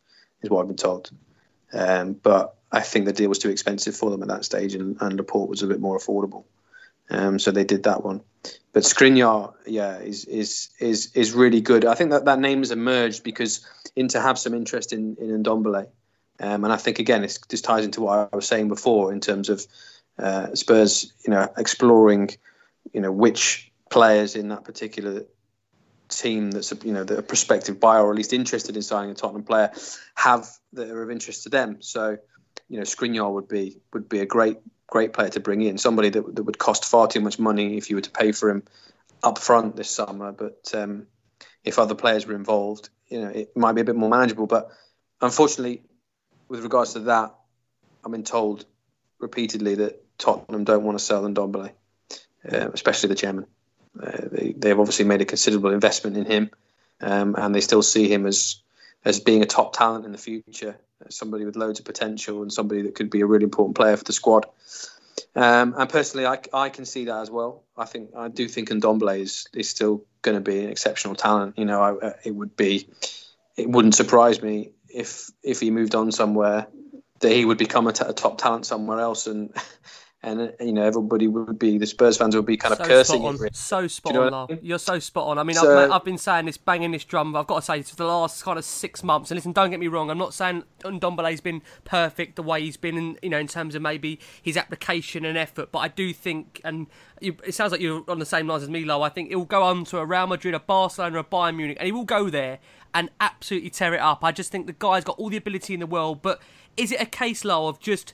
is what I've been told. Um, but I think the deal was too expensive for them at that stage, and, and Laporte was a bit more affordable. Um, so they did that one. But Skriniar, yeah, is is is is really good. I think that that name has emerged because Inter have some interest in in Ndombele, um, and I think again this this ties into what I was saying before in terms of uh, Spurs, you know, exploring, you know, which players in that particular team that's you know a prospective buyer or at least interested in signing a Tottenham player have that are of interest to them. So you know Skriniar would be would be a great great player to bring in, somebody that that would cost far too much money if you were to pay for him up front this summer. But um, if other players were involved, you know it might be a bit more manageable. But unfortunately, with regards to that, I've been told repeatedly that Tottenham don't want to sell Ndombele, uh, especially the chairman. Uh, they, they have obviously made a considerable investment in him, um, and they still see him as as being a top talent in the future, somebody with loads of potential and somebody that could be a really important player for the squad. Um, and personally, I, I can see that as well. I think I do think Ndombele is is still going to be an exceptional talent. You know, I, it would be it wouldn't surprise me if if he moved on somewhere that he would become a, t- a top talent somewhere else and *laughs* and you know everybody would be the Spurs fans would be kind of so cursing. Spot on. So spot you know on, I mean? You're so spot on. I mean, So- I've, I've been saying this, banging this drum. I've got to say this for the last kind of six months. And listen, don't get me wrong. I'm not saying Ndombele's been perfect the way he's been, in, you know, in terms of maybe his application and effort. But I do think, and you, it sounds like you're on the same lines as me, Lo. I think he'll go on to a Real Madrid, a Barcelona, a Bayern Munich, and he will go there and absolutely tear it up. I just think the guy's got all the ability in the world. But is it a case, Lo, of just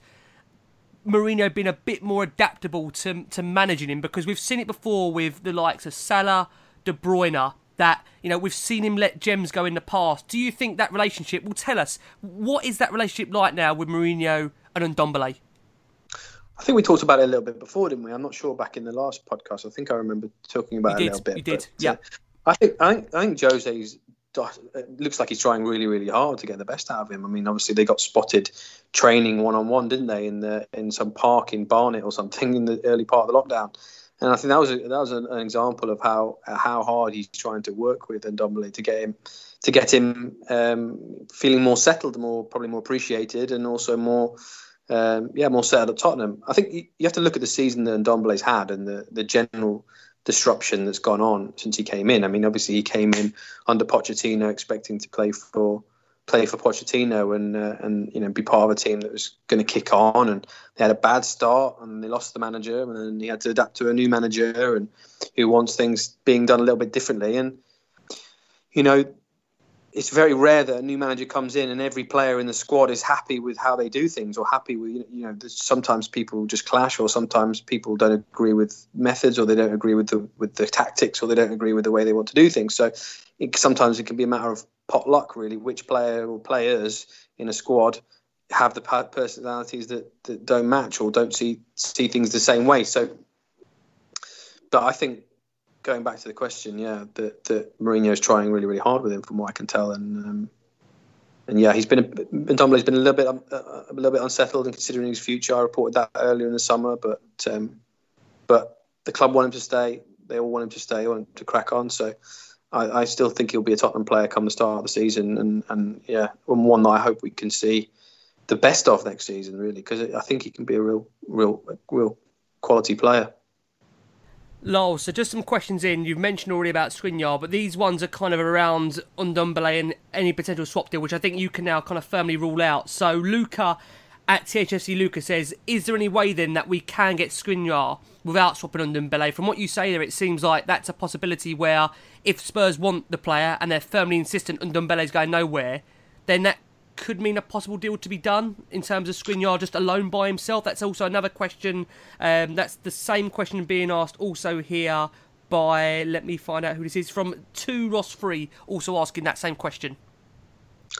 Mourinho being a bit more adaptable to to managing him because we've seen it before with the likes of Salah, De Bruyne. That you know we've seen him let gems go in the past. Do you think that relationship will tell us what is that relationship like now with Mourinho and Ndombele? I think we talked about it a little bit before, didn't we? I'm not sure back in the last podcast. I think I remember talking about You it a little bit. you did, but, yeah. uh, I think I think I think Jose's it looks like he's trying really really hard to get the best out of him. I mean, obviously they got spotted training one on one, didn't they, in the in some park in Barnet or something in the early part of the lockdown. And I think that was a, that was an, an example of how how hard he's trying to work with Ndombele to get him to get him um, feeling more settled, more probably more appreciated, and also more um, yeah more settled at Tottenham. I think you, have to look at the season that Ndombele's had and the the general disruption that's gone on since he came in. I mean, obviously he came in under Pochettino expecting to play for play for Pochettino and uh, and you know be part of a team that was going to kick on. And they had a bad start and they lost the manager, and then he had to adapt to a new manager and who wants things being done a little bit differently. And you know, it's very rare that a new manager comes in and every player in the squad is happy with how they do things or happy with you know sometimes people just clash or sometimes people don't agree with methods or they don't agree with the with the tactics or they don't agree with the way they want to do things. So it, sometimes it can be a matter of pot luck really which player or players in a squad have the personalities that, that don't match or don't see see things the same way. So but I think going back to the question, yeah, that that Mourinho's trying really, really hard with him, from what I can tell, and um, and yeah, he's been Ndombele's been a little bit um, uh, a little bit unsettled in considering his future. I reported that earlier in the summer, but um, but the club want him to stay. They all want him to stay, want him to crack on. So I, I still think he'll be a Tottenham player come the start of the season, and and yeah, and one that I hope we can see the best of next season, really, because I think he can be a real, real, real quality player. Lol, so just some questions in. You've mentioned already about Skriniar, but these ones are kind of around Ndombele and any potential swap deal, which I think you can now kind of firmly rule out. So Luca at THFC Luca says, is there any way then that we can get Skriniar without swapping Ndombele? From what you say there, it seems like that's a possibility where if Spurs want the player and they're firmly insistent Ndombele's going nowhere, then that could mean a possible deal to be done in terms of Skriniar just alone by himself. That's also another question. Um, that's the same question being asked also here by, let me find out who this is, from 2 Ross Free, also asking that same question.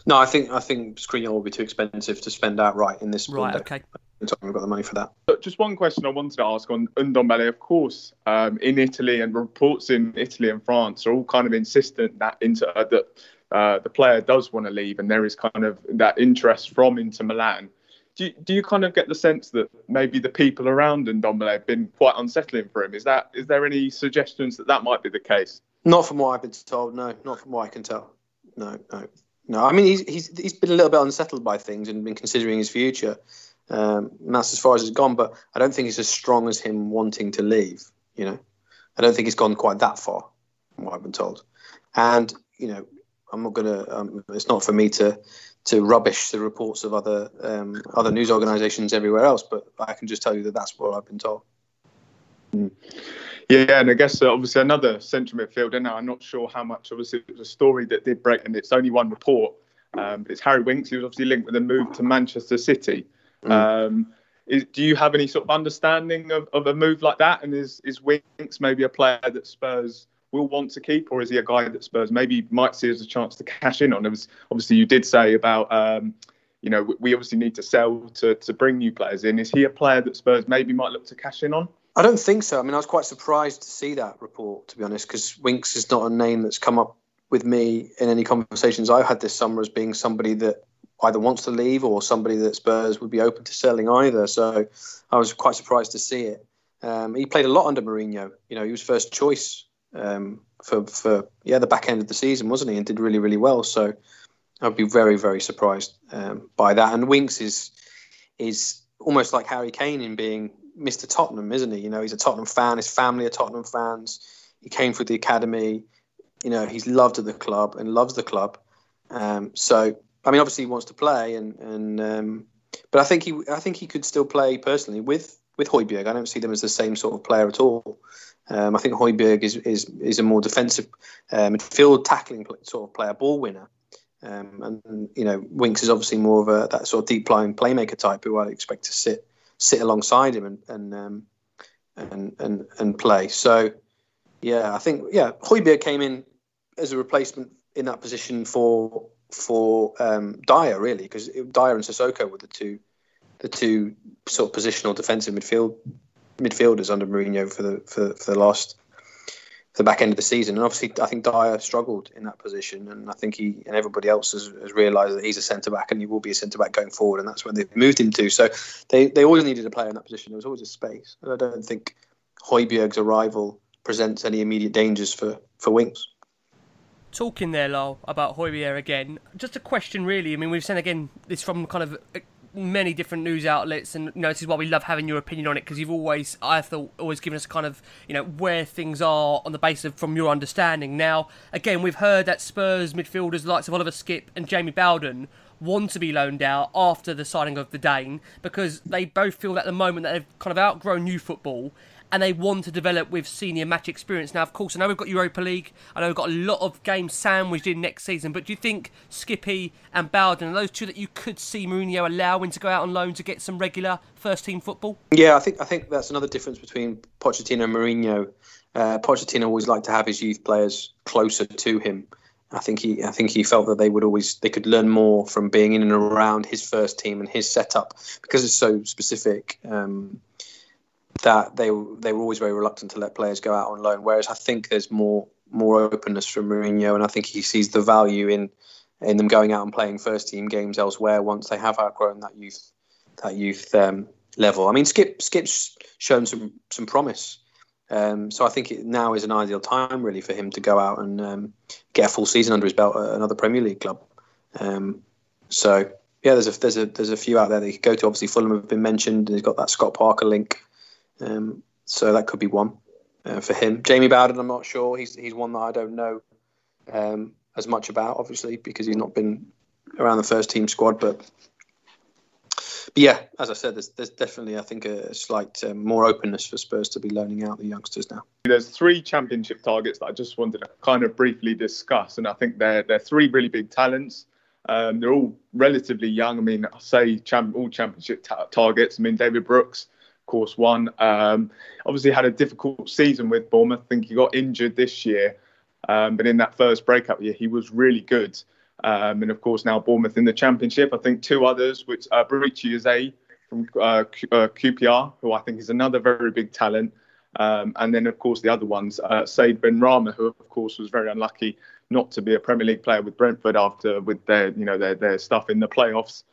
No, I think I think Skriniar will be too expensive to spend outright in this Right, okay. We've got the money for that. But just one question I wanted to ask on Ndombele. Of course, um, in Italy and reports in Italy and France are all kind of insistent that Inter uh, that uh, the player does want to leave, and there is kind of that interest from Inter Milan. Do you, do you kind of get the sense that maybe the people around Ndombele have been quite unsettling for him? Is that is there any suggestions that that might be the case? Not from what I've been told. No, not from what I can tell. No, no, no. I mean, he's he's he's been a little bit unsettled by things and been considering his future. Um, and that's as far as it's gone. But I don't think it's as strong as him wanting to leave. You know, I don't think it's gone quite that far. From what I've been told, and you know, I'm not gonna. Um, it's not for me to to rubbish the reports of other um, other news organisations everywhere else, but I can just tell you that that's what I've been told. Mm. Yeah, and I guess uh, obviously another central midfielder. Now I'm not sure how much. Obviously, it was a story that did break, and it's only one report. Um, it's Harry Winks. He was obviously linked with a move to Manchester City. Mm. Um, is, do you have any sort of understanding of, of a move like that? And is is Winks maybe a player that Spurs will want to keep, or is he a guy that Spurs maybe might see as a chance to cash in on? It was obviously you did say about. Um, you know, we obviously need to sell to, to bring new players in. Is he a player that Spurs maybe might look to cash in on? I don't think so. I mean, I was quite surprised to see that report, to be honest, because Winks is not a name that's come up with me in any conversations I've had this summer as being somebody that either wants to leave or somebody that Spurs would be open to selling either. So I was quite surprised to see it. Um, he played a lot under Mourinho. You know, he was first choice um, for for yeah the back end of the season, wasn't he? And did really really well. So I'd be very very surprised um, by that. And Winks is is almost like Harry Kane in being Mr. Tottenham, isn't he? You know, he's a Tottenham fan. His family are Tottenham fans. He came through the academy. You know, he's loved at the club and loves the club. Um, so I mean, obviously he wants to play, and and um, but I think he I think he could still play personally with with Højbjerg. I don't see them as the same sort of player at all. Um, I think Højbjerg is, is is a more defensive uh, midfield tackling sort of player, ball winner. Um, and you know, Winks is obviously more of a that sort of deep lying playmaker type who I expect to sit sit alongside him and and um, and, and and play. So yeah, I think yeah, Højbjerg came in as a replacement in that position for for um, Dier really because Dier and Sissoko were the two the two sort of positional defensive midfield midfielders under Mourinho for the for, for the last the back end of the season. And obviously, I think Dier struggled in that position, and I think he and everybody else has, has realised that he's a centre back and he will be a centre back going forward, and that's where they've moved him to. So they they always needed a player in that position. There was always a space, and I don't think Højbjerg's arrival presents any immediate dangers for for Winks. talking there, Lyall, about Højbjerg again. Just a question, really. I mean, we've seen again this from kind of many different news outlets, and you know this is why we love having your opinion on it because you've always, I thought, always given us kind of you know where things are on the basis of from your understanding. Now, again, we've heard that Spurs midfielders likes of Oliver Skipp and Jamie Bowden want to be loaned out after the signing of the Dane because they both feel at the moment that they've kind of outgrown new football and they want to develop with senior match experience. Now, of course, I know we've got Europa League. I know we've got a lot of games sandwiched in next season. But do you think Skippy and Bowden are those two that you could see Mourinho allowing to go out on loan to get some regular first team football? Yeah, I think I think that's another difference between Pochettino and Mourinho. Uh, Pochettino always liked to have his youth players closer to him. I think he I think he felt that they would always they could learn more from being in and around his first team and his setup because it's so specific. Um, that they they were always very reluctant to let players go out on loan. Whereas I think there's more more openness from Mourinho, and I think he sees the value in in them going out and playing first team games elsewhere once they have outgrown that youth that youth um, level. I mean, Skipp Skipp's shown some some promise. Um, so I think it now is an ideal time really for him to go out and um, get a full season under his belt at another Premier League club. Um, so yeah, there's a there's a there's a few out there that he could go to. Obviously, Fulham have been mentioned. He's got that Scott Parker link. Um, so that could be one uh, for him. Jamie Bowden, I'm not sure. He's he's one that I don't know um, as much about, obviously, because he's not been around the first team squad. But, but yeah, as I said, there's, there's definitely, I think, a slight um, more openness for Spurs to be loaning out the youngsters now. There's three championship targets that I just wanted to kind of briefly discuss, and I think they're they're three really big talents. Um, they're all relatively young. I mean, I say champ, all championship ta- targets. I mean, David Brooks, course one. Um, obviously had a difficult season with Bournemouth. I think he got injured this year, um, but in that first breakup year, he was really good. Um, and of course, now Bournemouth in the Championship. I think two others, which uh, is a from uh, Q- uh, QPR, who I think is another very big talent. Um, and then, of course, the other ones, uh, Said Benrahma, who of course was very unlucky not to be a Premier League player with Brentford after with their you know their their stuff in the playoffs.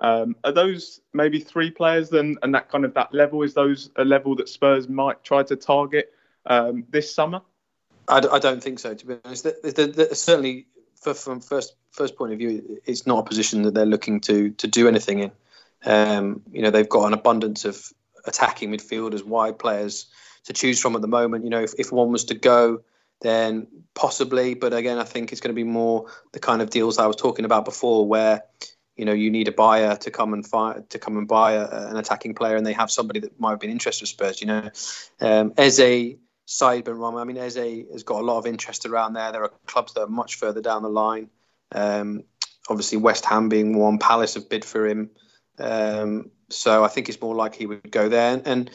Um, are those maybe three players then, and that kind of that level is those a level that Spurs might try to target um, this summer? I d- I don't think so. To be honest, the, the, the, certainly for, from first first point of view, it's not a position that they're looking to to do anything in. Um, you know, they've got an abundance of attacking midfielders, wide players to choose from at the moment. You know, if, if one was to go, then possibly. But again, I think it's going to be more the kind of deals I was talking about before, where you know you need a buyer to come and find to come and buy a, an attacking player, and they have somebody that might have been interested in Spurs. You know, um, Eze, Benrahma. I mean, Eze has got a lot of interest around there. There are clubs that are much further down the line. Um, obviously, West Ham being one, Palace have bid for him. Um, so I think it's more likely he would go there, and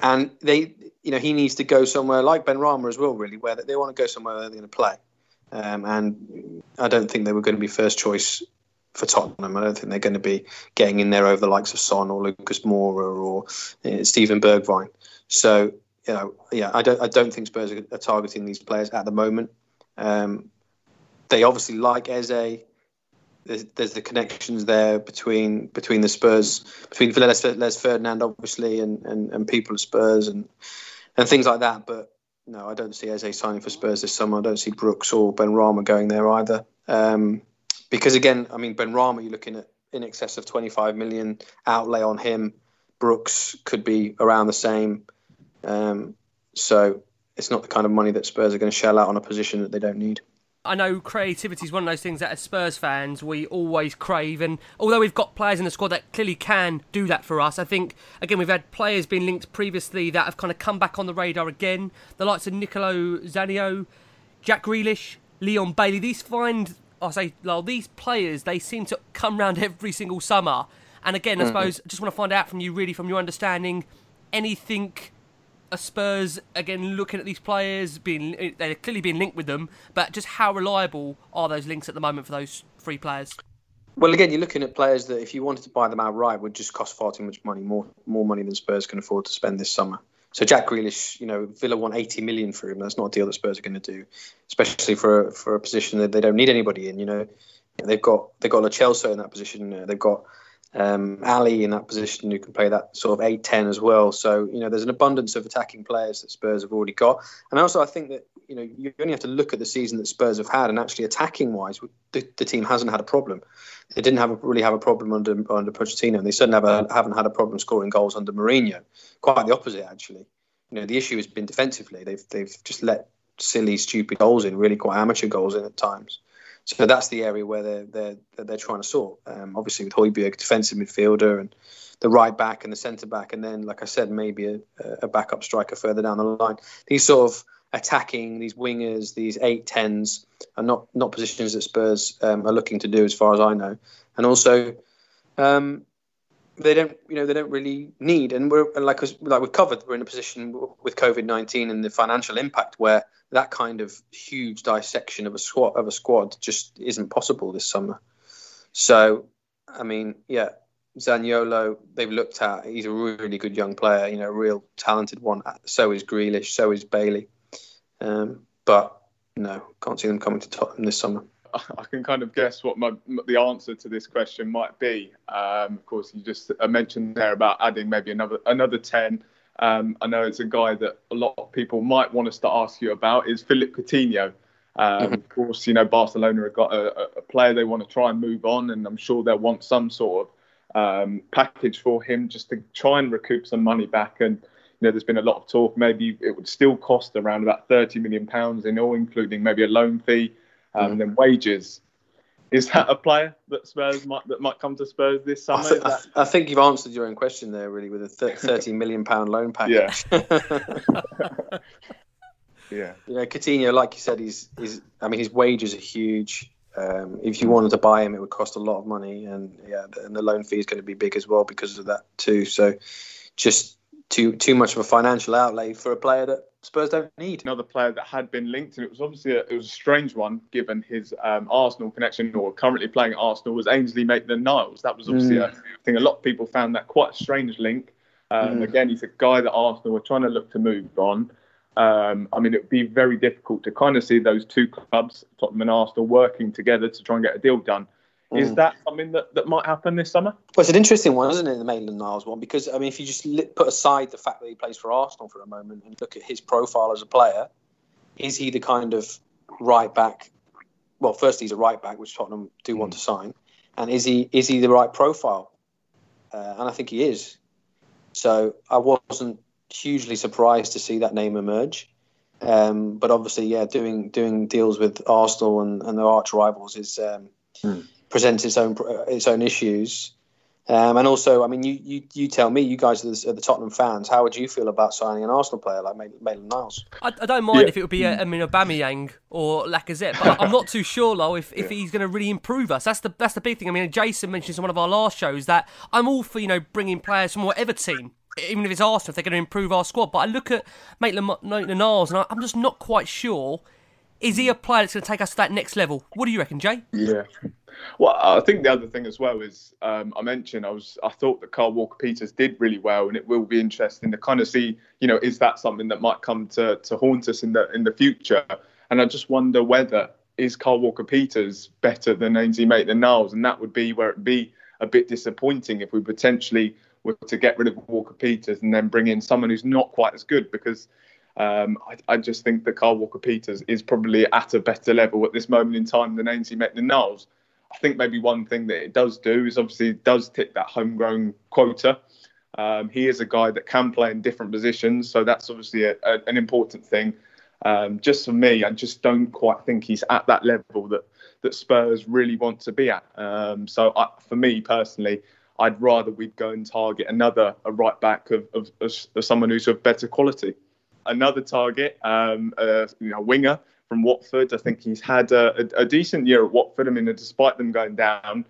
and they, you know, he needs to go somewhere like Benrahma as well, really, where they want to go somewhere they're going to play. Um, and I don't think they were going to be first choice for Tottenham. I don't think they're going to be getting in there over the likes of Son or Lucas Moura or uh, Steven Bergwijn. So you know, yeah, I don't I don't think Spurs are, targeting these players at the moment. Um, they obviously like Eze. There's, there's, the connections there between between the Spurs, between Les, Les Ferdinand, obviously, and, and, and people at Spurs and and things like that. But no, I don't see Eze signing for Spurs this summer. I don't see Brooks or Benrahma going there either. Um, because again, I mean, Benrahma, you're looking at in excess of 25 million outlay on him. Brooks could be around the same. Um, so it's not the kind of money that Spurs are going to shell out on a position that they don't need. I know creativity is one of those things that as Spurs fans we always crave, and although we've got players in the squad that clearly can do that for us, I think again we've had players being linked previously that have kind of come back on the radar again. The likes of Nicolo Zaniolo, Jack Grealish, Leon Bailey. These find I say, Lyall, these players they seem to come round every single summer. And again, I mm-hmm. suppose I just want to find out from you, really, from your understanding, anything a Spurs again looking at these players being they're clearly being linked with them, but just how reliable are those links at the moment for those three players? Well, again, you're looking at players that if you wanted to buy them outright would just cost far too much money, more more money than Spurs can afford to spend this summer. So Jack Grealish, you know, Villa want 80 million for him. That's not a deal that Spurs are going to do, especially for for a position that they don't need anybody in. You know, they've got they've got Lo Celso in that position. They've got Um, Alli in that position who can play that sort of 8 10 as well. So, you know, there's an abundance of attacking players that Spurs have already got. And also, I think that, you know, you only have to look at the season that Spurs have had, and actually, attacking wise, the, the team hasn't had a problem. They didn't have a, really have a problem under under Pochettino, and they certainly have haven't had a problem scoring goals under Mourinho. Quite the opposite, actually. You know, the issue has been defensively. They've they've just let silly, stupid goals in, really quite amateur goals in at times. So that's the area where they're they're they're trying to sort. Um, obviously, with Højbjerg, defensive midfielder, and the right back and the centre back, and then, like I said, maybe a, a backup striker further down the line. These sort of attacking, these wingers, these eight tens are not not positions that Spurs um, are looking to do, as far as I know. And also, um, they don't you know they don't really need. And we're like like we've covered, we're in a position with COVID nineteen and the financial impact where that kind of huge dissection of a squad of a squad just isn't possible this summer. So, I mean, yeah, Zaniolo they've looked at. He's a really good young player, you know, a real talented one. So is Grealish, so is Bailey. Um, but no, can't see them coming to Tottenham this summer. *laughs* I can kind of guess what my, the answer to this question might be. Um, of course, you just uh, mentioned there about adding maybe another another ten. Um, I know it's a guy that a lot of people might want us to ask you about is Philippe Coutinho. Um, mm-hmm. Of course, you know Barcelona have got a, a, player they want to try and move on, and I'm sure they'll want some sort of um, package for him just to try and recoup some money back. And you know, there's been a lot of talk. Maybe it would still cost around about 30 million pounds in all, including maybe a loan fee um, and then wages. Is that a player that Spurs might that might come to Spurs this summer? I, th- I, th- I think you've answered your own question there, really, with a th- *laughs* thirty million pound loan package. Yeah. *laughs* yeah. You know, Coutinho, like you said, he's he's. I mean, his wages are huge. Um, if you wanted to buy him, it would cost a lot of money, and yeah, and the loan fee is going to be big as well because of that too. So, just too too much of a financial outlay for a player that Spurs don't need. Another player that had been linked, and it was obviously a, it was a strange one given his um, Arsenal connection, or currently playing at Arsenal, was Ainsley Maitland-Niles. That was obviously mm. a thing. A lot of people found that quite a strange link. Um, mm. Again, he's a guy that Arsenal were trying to look to move on. Um, I mean, it would be very difficult to kind of see those two clubs, Tottenham and Arsenal, working together to try and get a deal done. Mm. Is that something that, that might happen this summer? Well, it's an interesting one, isn't it, the Maitland Niles one? Because, I mean, if you just put aside the fact that he plays for Arsenal for a moment and look at his profile as a player, is he the kind of right back? Well, first, he's a right back, which Tottenham do mm. want to sign. And is he is he the right profile? Uh, and I think he is. So I wasn't hugely surprised to see that name emerge. Um, but obviously, yeah, doing doing deals with Arsenal and, and their arch rivals is um, mm presents its own its own issues. Um, and also, I mean, you, you, you tell me, you guys are the, are the, Tottenham fans. How would you feel about signing an Arsenal player like Maitland Niles? I, I, don't mind yeah. if it would be, a, I mean, Aubameyang or Lacazette, but *laughs* I'm not too sure, though, if, if he's going to really improve us. That's the that's the big thing. I mean, Jason mentioned in one of our last shows that I'm all for you know bringing players from whatever team. Even if it's Arsenal, if they're going to improve our squad. But I look at Maitland Niles and I'm just not quite sure. Is he a player that's going to take us to that next level? What do you reckon, Jay? Yeah. Well, I think the other thing as well is um, I mentioned I was I thought that Kyle Walker Peters did really well, and it will be interesting to kind of see you know is that something that might come to to haunt us in the in the future, and I just wonder whether is Kyle Walker Peters better than Ainsley Maitland-Niles, and that would be where it'd be a bit disappointing if we potentially were to get rid of Walker Peters and then bring in someone who's not quite as good because. Um, I, I, just think that Kyle Walker Peters is probably at a better level at this moment in time than Ainsley Maitland-Niles. I think maybe one thing that it does do is obviously does tick that homegrown quota. Um, he is a guy that can play in different positions, so that's obviously a, a, an important thing. Um, just for me, I just don't quite think he's at that level that that Spurs really want to be at. Um, so I, for me personally, I'd rather we'd go and target another a right back of, of, of, someone who's of better quality. Another target, um, uh, you know, winger from Watford. I think he's had a, a, a decent year at Watford. I mean, despite them going down,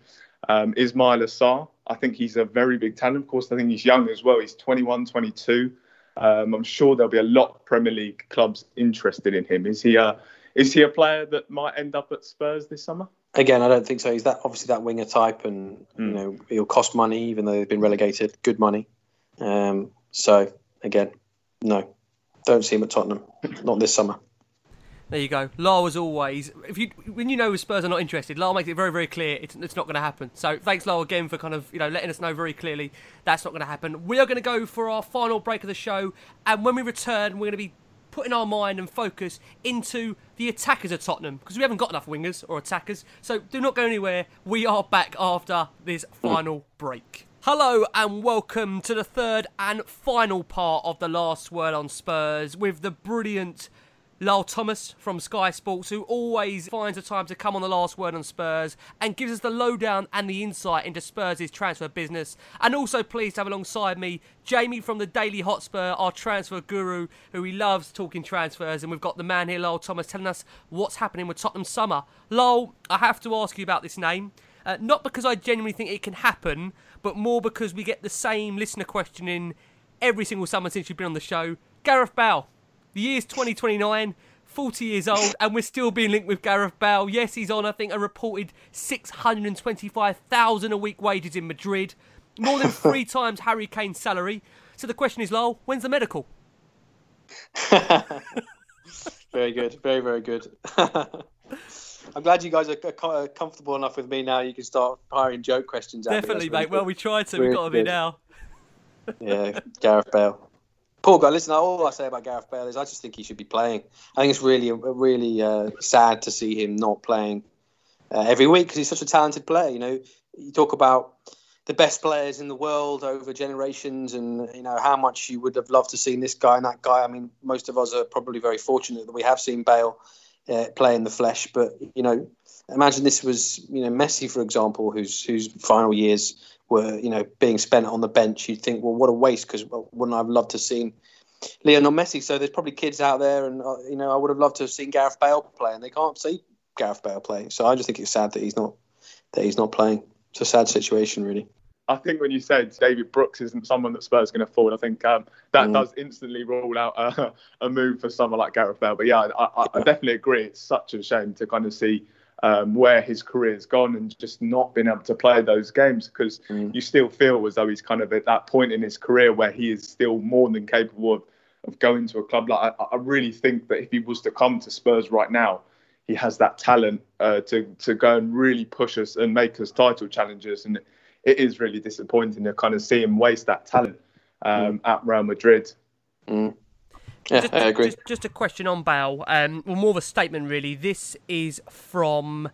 um, Ismaila Sarr. I think he's a very big talent. Of course, I think he's young as well. He's 21, 22. Um, I'm sure there'll be a lot of Premier League clubs interested in him. Is he a is he a player that might end up at Spurs this summer? Again, I don't think so. He's that obviously that winger type, and mm. you hmm. know he'll cost money, even though they've been relegated. Good money. Um, so again, no, don't see him at Tottenham. Not this summer. There you go. Lyall, as always, if you when you know Spurs are not interested, Lyall makes it very, very clear it's, it's not going to happen. So thanks, Lyall, again for kind of you know letting us know very clearly that's not going to happen. We are going to go for our final break of the show, and when we return, we're going to be putting our mind and focus into the attackers of Tottenham because we haven't got enough wingers or attackers. So do not go anywhere. We are back after this final break. Hello and welcome to the third and final part of the last word on Spurs with the brilliant Lyall Thomas from Sky Sports, who always finds the time to come on the last word on Spurs and gives us the lowdown and the insight into Spurs' transfer business. And also pleased to have alongside me Jamie from the Daily Hotspur, our transfer guru, who he loves talking transfers. And we've got the man here, Lyall Thomas, telling us what's happening with Tottenham summer. Lyall, I have to ask you about this name. Uh, not because I genuinely think it can happen, but more because we get the same listener questioning every single summer since you've been on the show. Gareth Bale. The year's 2029, 40 years old, and we're still being linked with Gareth Bale. Yes, he's on, I think, a reported 625,000 a week wages in Madrid, more than three *laughs* times Harry Kane's salary. So the question is, Lowell, when's the medical? *laughs* very good, very, very good. *laughs* I'm glad you guys are comfortable enough with me now. You can start firing joke questions. Definitely, mate. Well, we tried to. We've got to be now. yeah, Gareth Bale. Poor guy. Listen, all I say about Gareth Bale is I just think he should be playing. I think it's really, really uh, sad to see him not playing uh, every week because he's such a talented player. You know, you talk about the best players in the world over generations, and you know how much you would have loved to see this guy and that guy. I mean, most of us are probably very fortunate that we have seen Bale uh, play in the flesh. But you know, imagine this was you know Messi, for example, whose whose final years were you know being spent on the bench, you'd think, well, what a waste because wouldn't I have loved to have seen Lionel Messi? So there's probably kids out there, and uh, you know I would have loved to have seen Gareth Bale play, and they can't see Gareth Bale play. So I just think it's sad that he's not that he's not playing. It's a sad situation, really. I think when you said David Brooks isn't someone that Spurs going to afford, I think um, that mm. does instantly rule out a, *laughs* a, move for someone like Gareth Bale. But yeah, I, I, definitely agree. It's such a shame to kind of see um, where his career's gone and just not been able to play those games because mm. you still feel as though he's kind of at that point in his career where he is still more than capable of, of going to a club. Like I, I really think that if he was to come to Spurs right now, he has that talent uh, to to go and really push us and make us title challengers. And it is really disappointing to kind of see him waste that talent um, mm. at Real Madrid. Mm. Yeah, just, I agree. Just, just, a question on Bale. Um, well, more of a statement, really. This is from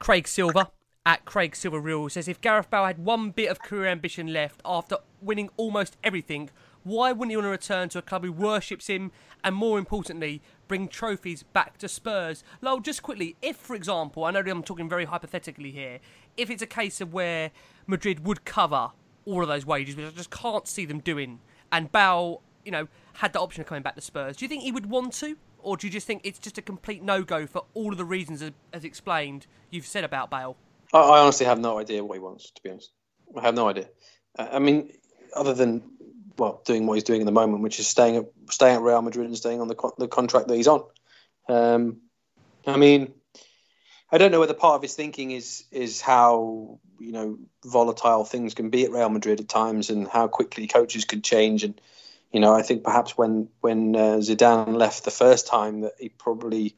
Craig Silver at Craig Silver Real. Says if Gareth Bale had one bit of career ambition left after winning almost everything, why wouldn't he want to return to a club who worships him and, more importantly, bring trophies back to Spurs? Lowell, just quickly, if, for example, I know I'm talking very hypothetically here, if it's a case of where Madrid would cover all of those wages, which I just can't see them doing, and Bale, you know, had the option of coming back to Spurs, do you think he would want to? Or do you just think it's just a complete no go for all of the reasons, as, explained, you've said about Bale? I, I, honestly have no idea what he wants, to be honest. I have no idea. I mean, other than well, doing what he's doing at the moment, which is staying at staying at Real Madrid and staying on the the contract that he's on. Um, I mean, I don't know whether part of his thinking is is how you know volatile things can be at Real Madrid at times, and how quickly coaches can change. And you know, I think perhaps when when uh, Zidane left the first time, that he probably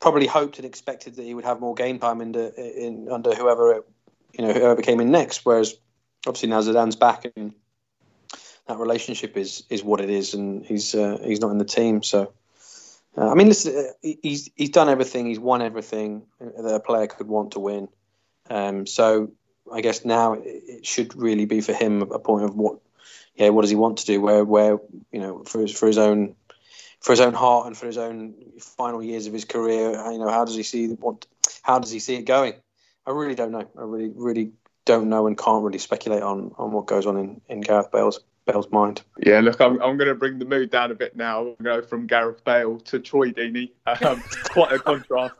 probably hoped and expected that he would have more game time under in under whoever it, you know whoever came in next. Whereas obviously now Zidane's back and that relationship is is what it is, and he's uh, he's not in the team, so. Uh, I mean, listen, uh, he's he's done everything. He's won everything that a player could want to win. Um, so I guess now it should really be for him a point of what, yeah, what does he want to do? Where where you know for his for his own for his own heart and for his own final years of his career, you know, how does he see what how does he see it going? I really don't know. I really really don't know and can't really speculate on on what goes on in in Gareth Bale's Bale's mind. Yeah, look, I'm, I'm going to bring the mood down a bit now. Go from Gareth Bale to Troy Deeney. *laughs* Um, quite a contrast,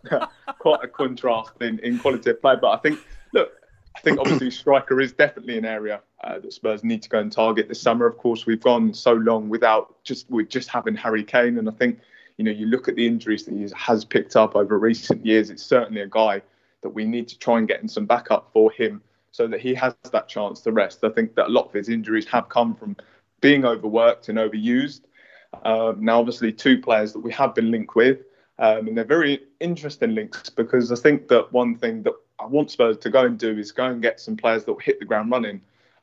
quite a contrast in, in quality of play. But I think, look, I think obviously striker is definitely an area uh, that Spurs need to go and target this summer. Of course, we've gone so long without just with just having Harry Kane, and I think you know you look at the injuries that he has picked up over recent years. It's certainly a guy that we need to try and get in some backup for him so that he has that chance to rest. I think that a lot of his injuries have come from being overworked and overused. Uh, now, obviously, two players that we have been linked with Um, and they're very interesting links because I think that one thing that I want Spurs to go and do is go and get some players that will hit the ground running.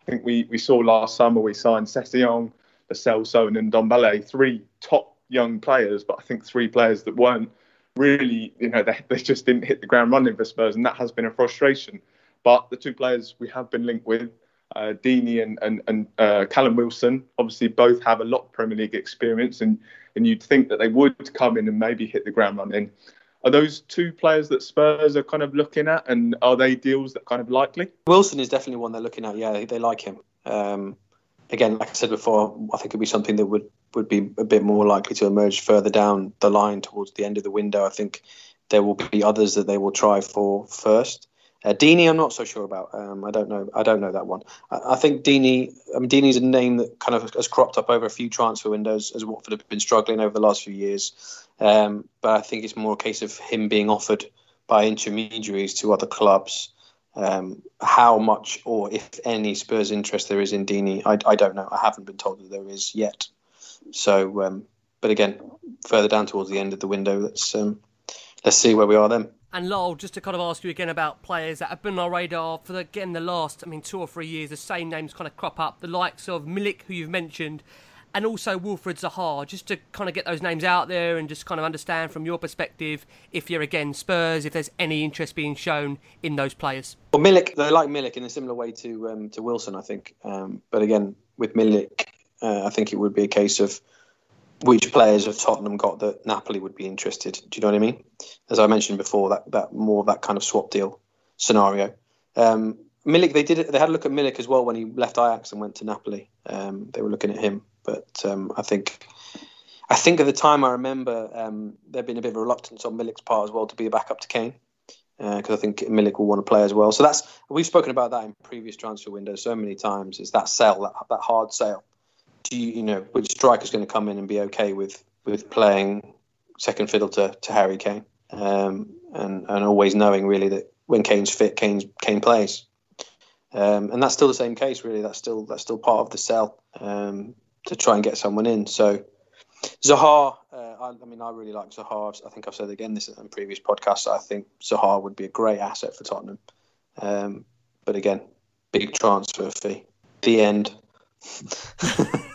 I think we, we saw last summer we signed Lo Celso, Sowen, and Ndombele, three top young players, but I think three players that weren't really, you know, they, they just didn't hit the ground running for Spurs, and that has been a frustration. But the two players we have been linked with, uh, Deeney and, and, and uh, Callum Wilson, obviously both have a lot of Premier League experience, and, and you'd think that they would come in and maybe hit the ground running. Are those two players that Spurs are kind of looking at, and are they deals that kind of likely? Wilson is definitely one they're looking at. Yeah, they, they like him. Um, again, like I said before, I think it'd be something that would would be a bit more likely to emerge further down the line towards the end of the window. I think there will be others that they will try for first. Uh, I'm not so sure about. Um, I don't know. I don't know that one. I, I think Deeney. I mean, Deeney's a name that kind of has cropped up over a few transfer windows as Watford have been struggling over the last few years. Um, but I think it's more a case of him being offered by intermediaries to other clubs. Um, how much or if any Spurs interest there is in Deeney, I, I don't know. I haven't been told that there is yet. So, um, but again, further down towards the end of the window, let's um, let's see where we are then. And Lyall, just to kind of ask you again about players that have been on our radar for again the last, I mean, two or three years. The same names kind of crop up, the likes of Milik, who you've mentioned, and also Wilfried Zaha, just to kind of get those names out there and just kind of understand from your perspective if you're again Spurs, if there's any interest being shown in those players. Well, Milik, they like Milik in a similar way to um, to Wilson, I think. Um, but again, with Milik, uh, I think it would be a case of which players have Tottenham got that Napoli would be interested. Do you know what I mean? As I mentioned before, that that more of that kind of swap deal scenario. Um, Milik, they did. They had a look at Milik as well when he left Ajax and went to Napoli. Um, they were looking at him, but um, I think, I think at the time I remember um, there'd been a bit of reluctance on Milik's part as well to be a backup to Kane because uh, I think Milik will want to play as well. So that's we've spoken about that in previous transfer windows so many times. Is that sell that, that hard sale? Do you, you know which striker's going to come in and be okay with with playing second fiddle to, to Harry Kane, um, and and always knowing really that when Kane's fit, Kane's Kane plays. Um, and that's still the same case, really. That's still that's still part of the sell um, to try and get someone in. So Zaha, uh, I, I, mean, I really like Zaha. I think I've said again this in previous podcasts. I think Zaha would be a great asset for Tottenham. Um, but again, big transfer fee. The end. *laughs*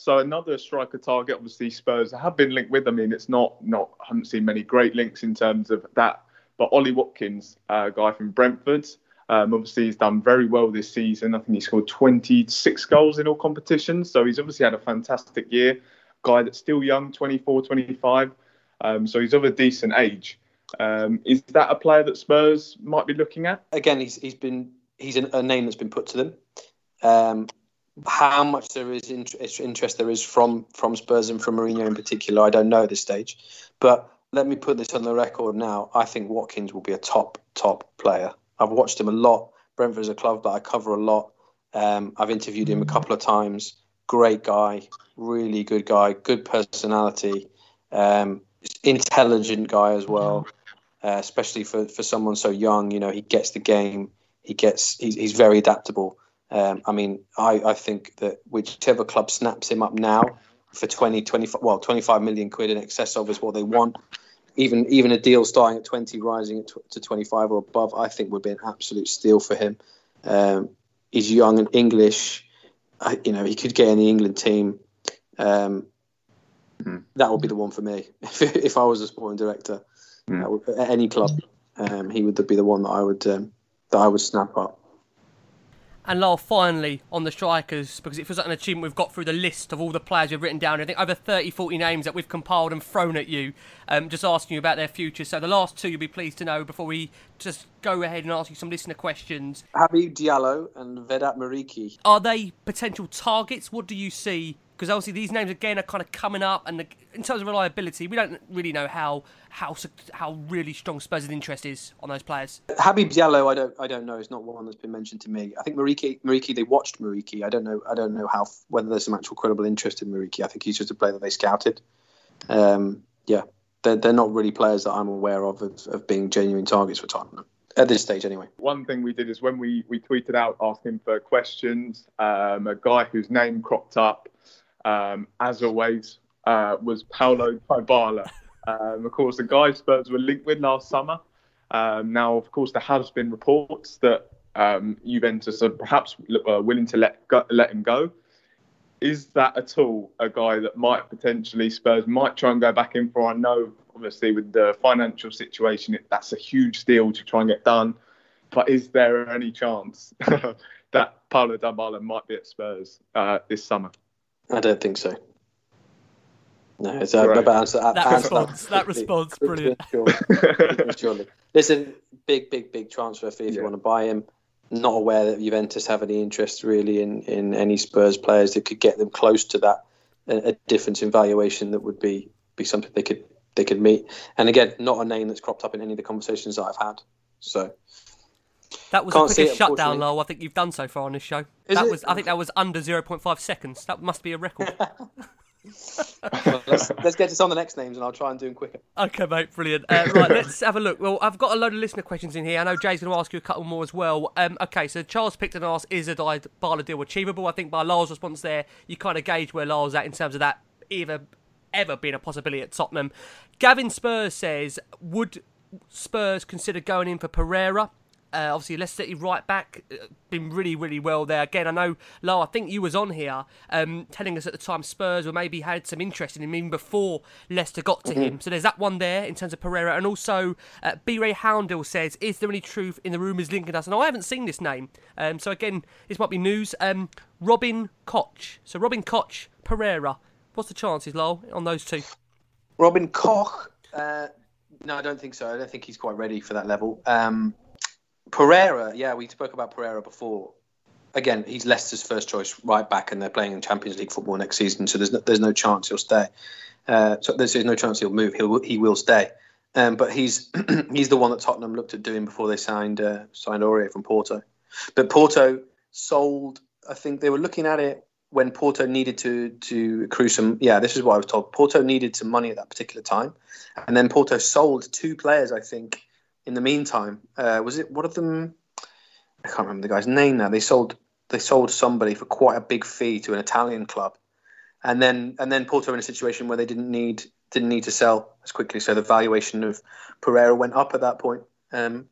so another striker target, obviously Spurs have been linked with. I mean, it's not not haven't seen many great links in terms of that. But Ollie Watkins, a uh, guy from Brentford, um, obviously, he's done very well this season. I think he scored 26 goals in all competitions. So he's obviously had a fantastic year. Guy that's still young, 24, 25. Um, so he's of a decent age. Um, is that a player that Spurs might be looking at? Again, he's he's been he's a name that's been put to them. Um, how much there is interest there is from from Spurs and from Mourinho in particular, I don't know at this stage. But let me put this on the record now. I think Watkins will be a top top player. I've watched him a lot. Brentford is a club that I cover a lot. Um, I've interviewed him a couple of times. Great guy, really good guy, good personality, um, intelligent guy as well. Uh, especially for, for someone so young, you know, he gets the game. He gets he's, he's very adaptable. Um, I mean, I, I think that whichever club snaps him up now for 20, 25, well, 25 million quid in excess of is what they want even even a deal starting at 20, rising to 25 or above, I think would be an absolute steal for him. Um, he's young and English. I, you know, he could get in the England team. Um, mm-hmm. That would be the one for me. *laughs* If, if I was a sporting director mm. would, at any club, um, he would be the one that I would um, that I would snap up. And Lyall, finally, on the strikers, because it feels like an achievement we've got through the list of all the players we've written down. I think over 30, 40 names that we've compiled and thrown at you, um, just asking you about their future. So the last two you'll be pleased to know before we just go ahead and ask you some listener questions. Habib Diallo and Vedat Muriqi. Are they potential targets? What do you see because obviously these names again are kind of coming up, and the, in terms of reliability, we don't really know how how how really strong Spurs' interest is on those players. Habib Diallo, I don't I don't know. It's not one that's been mentioned to me. I think Muriqi, Muriqi, they watched Muriqi. I don't know. I don't know how whether there's some actual credible interest in Muriqi. I think he's just a player that they scouted. Um, yeah, they're they're not really players that I'm aware of of, of being genuine targets for Tottenham at this stage anyway. One thing we did is when we, we tweeted out asking for questions, um, a guy whose name cropped up um, as always, uh, was Paulo Dybala. Um, of course, the guy Spurs were linked with last summer. Um, now, of course, there has been reports that um, Juventus are perhaps uh, willing to let go, let him go. Is that at all a guy that might potentially Spurs might try and go back in for? I know, obviously, with the financial situation, it, that's a huge deal to try and get done. But is there any chance *laughs* that Paulo Dybala might be at Spurs uh, this summer? I don't think so. No, it's a Right. answer. That answer response, that response, brilliant. *laughs* Surely. Surely. Listen, big, big, big transfer fee if you want to buy him. Not aware that Juventus have any interest really in, in any Spurs players that could get them close to that a, a difference in valuation that would be be something they could they could meet. And again, not a name that's cropped up in any of the conversations that I've had. So That was Can't the quickest it, shutdown. Lowell, I think you've done so far on this show. Is that it? was, I think that was under 0.5 seconds. That must be a record. *laughs* well, let's, let's get to some of the next names, and I'll try and do them quicker. Okay, mate, brilliant. Uh, right, *laughs* let's have a look. Well, I've got a load of listener questions in here. I know Jay's going to ask you a couple more as well. Um, okay, so Charles Picton asks, is a Dybala deal achievable? I think by Lyall's response there, you kind of gauge where Lyall's at in terms of that either ever been a possibility at Tottenham. Gavin Spurs says, would Spurs consider going in for Pereira? Uh, obviously, Leicester City right back, uh, been really, really well there. Again, I know, Lo, I think you was on here um, telling us at the time Spurs were maybe had some interest in him even before Leicester got to Mhm. him. So there's that one there in terms of Pereira. And also, uh, B. Ray Houndill says, is there any truth in the rumours linking us? And I haven't seen this name. Um, so again, this might be news. Um, Robin Koch. So Robin Koch, Pereira. What's the chances, Lowell, on those two? Robin Koch. Uh, no, I don't think so. I don't think he's quite ready for that level. Um, Pereira, yeah, we spoke about Pereira before. Again, he's Leicester's first choice right back, and they're playing in Champions League football next season, so there's no, there's no chance he'll stay. Uh, so there's, there's no chance he'll move. He'll he will stay. Um, but he's *clears throat* he's the one that Tottenham looked at doing before they signed uh, signed Aurier from Porto. But Porto sold. I think they were looking at it when Porto needed to to accrue some. Yeah, this is what I was told. Porto needed some money at that particular time, and then Porto sold two players. I think in the meantime, uh, was it one of them? I can't remember the guy's name now. They sold they sold somebody for quite a big fee to an Italian club, and then and then Porto in a situation where they didn't need didn't need to sell as quickly, so the valuation of Pereira went up at that point. Um,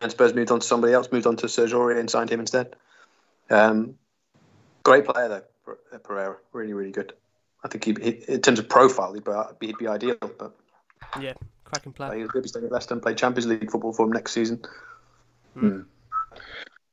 and Spurs moved on to somebody else, moved on to Aurier and signed him instead. Um, great player though, Pereira, really really good. I think he, he in terms of profile, he'd be, he'd be ideal, but Yeah, cracking player. he'll be staying at Leicester and play Champions League football for him next season.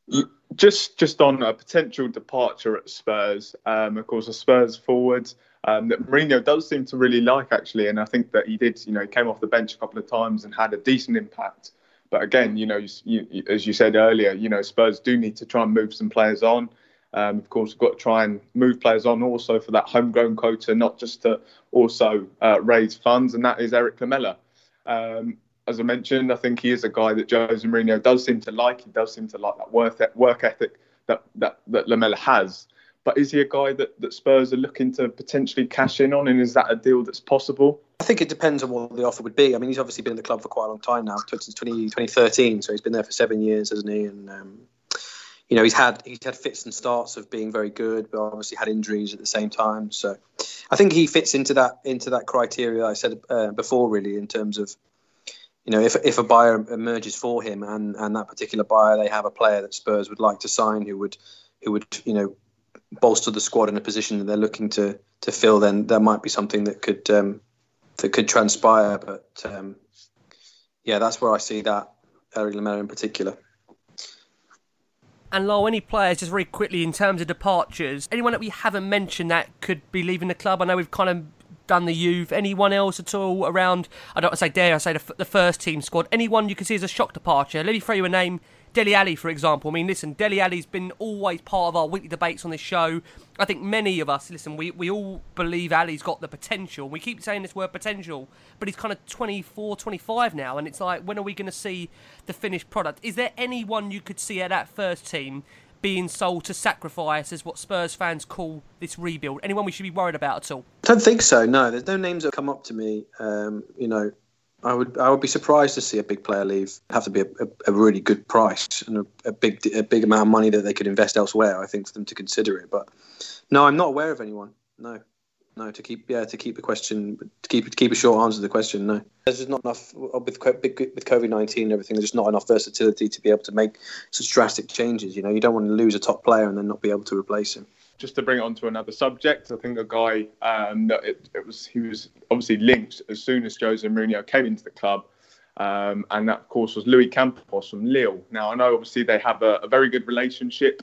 You- Just just on a potential departure at Spurs, um, of course, a Spurs forward um, that Mourinho does seem to really like actually, and I think that he did. You know, he came off the bench a couple of times and had a decent impact. But again, you know, you, you, as you said earlier, you know, Spurs do need to try and move some players on. Um, of course, we've got to try and move players on also for that homegrown quota, not just to also uh, raise funds, and that is Erik Lamela. Um, as I mentioned, I think he is a guy that Jose Mourinho does seem to like. He does seem to like that work ethic that that, that Lamella has. But is he a guy that, that Spurs are looking to potentially cash in on, and is that a deal that's possible? I think it depends on what the offer would be. I mean, he's obviously been in the club for quite a long time now, since 20, 2013, so he's been there for seven years, hasn't he? And um, you know, he's had he's had fits and starts of being very good, but obviously had injuries at the same time. So I think he fits into that into that criteria I said uh, before, really, in terms of you know, if if a buyer emerges for him and and that particular buyer they have a player that Spurs would like to sign who would who would you know bolster the squad in a position that they're looking to to fill, then there might be something that could um, that could transpire. But um, yeah, that's where I see that Erik Lamela in particular. And Lowell, any players, just very quickly, in terms of departures, anyone that we haven't mentioned that could be leaving the club? I know we've kind of done the youth. Anyone else at all around, I don't say dare I say the, the first team squad? Anyone you can see as a shock departure? Let me throw you a name. Dele Alli, for example. I mean, listen, Dele Alli's been always part of our weekly debates on this show. I think many of us, listen, we, we all believe Ali's got the potential. We keep saying this word potential, but he's kind of 24, 25 now, and it's like, when are we going to see the finished product? Is there anyone you could see at that first team being sold to sacrifice, as what Spurs fans call this rebuild? Anyone we should be worried about at all? I don't think so. No, there's no names that come up to me. Um, you know, I would I would be surprised to see a big player leave. It'd have to be a, a, a really good price and a, a big a big amount of money that they could invest elsewhere. I think for them to consider it. But no, I'm not aware of anyone. No, No, to keep yeah to keep the question to keep to keep a short answer to the question. No, there's just not enough uh, with with COVID nineteen and everything. There's just not enough versatility to be able to make such drastic changes. You know, you don't want to lose a top player and then not be able to replace him. Just to bring it on to another subject, I think a guy um, that it, it was he was obviously linked as soon as Jose Mourinho came into the club. Um, and that, of course, was Luis Campos from Lille. Now, I know obviously they have a, a very good relationship,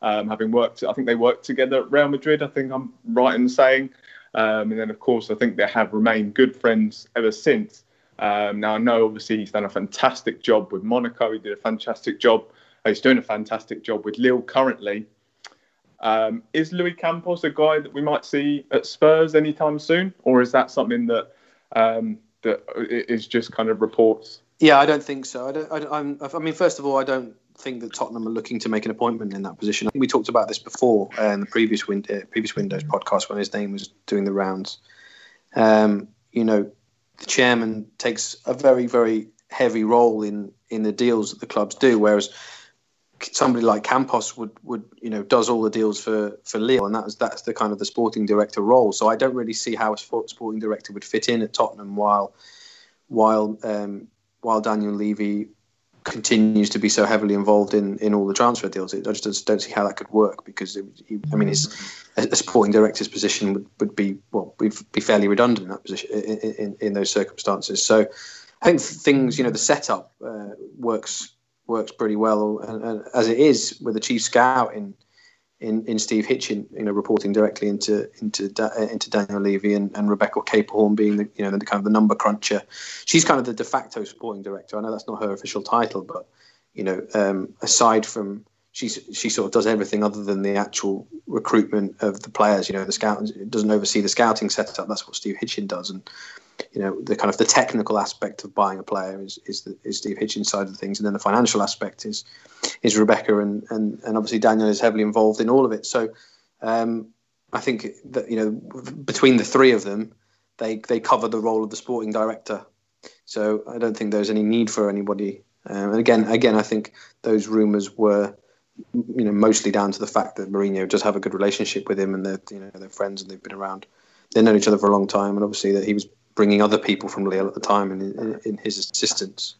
um, having worked, I think they worked together at Real Madrid, I think I'm right in saying. Um, and then, of course, I think they have remained good friends ever since. Um, now, I know obviously he's done a fantastic job with Monaco. He did a fantastic job. He's doing a fantastic job with Lille currently. Um, is Luis Campos a guy that we might see at Spurs anytime soon, or is that something that um, that is just kind of reports? Yeah, I don't think so. I, don't, I, I mean, first of all, I don't think that Tottenham are looking to make an appointment in that position. We talked about this before uh, in the previous win- uh, previous Windows podcast when his name was doing the rounds. Um, you know, the chairman takes a very very heavy role in in the deals that the clubs do, whereas somebody like Campos would would you know does all the deals for for Lille, and that's that's the kind of the sporting director role. So I don't really see how a sporting director would fit in at Tottenham while while um, while Daniel Levy continues to be so heavily involved in, in all the transfer deals. I just don't see how that could work because, it, I mean, his a sporting director's position would, would be well, would be fairly redundant in that position in, in, in those circumstances. So I think things, you know, the setup uh, works works pretty well, and, and, as it is with the chief scout in in, in Steve Hitchen, you know, reporting directly into into into Daniel Levy and, and Rebecca Caplehorn being the you know the kind of the number cruncher. She's kind of the de facto sporting director. I know that's not her official title, but you know, um, aside from she's she sort of does everything other than the actual recruitment of the players. You know, the scout doesn't oversee the scouting setup. That's what Steve Hitchen does, and you know the kind of the technical aspect of buying a player is is, the, is Steve Hitchen's side of things, and then the financial aspect is is Rebecca, and and, and obviously Daniel is heavily involved in all of it. So um, I think that you know between the three of them, they they cover the role of the sporting director. So I don't think there's any need for anybody. Um, and again, again, I think those rumours were you know mostly down to the fact that Mourinho does have a good relationship with him, and they're you know they're friends and they've been around. They've known each other for a long time, and obviously that he was bringing other people from Lille at the time and in, in his assistance.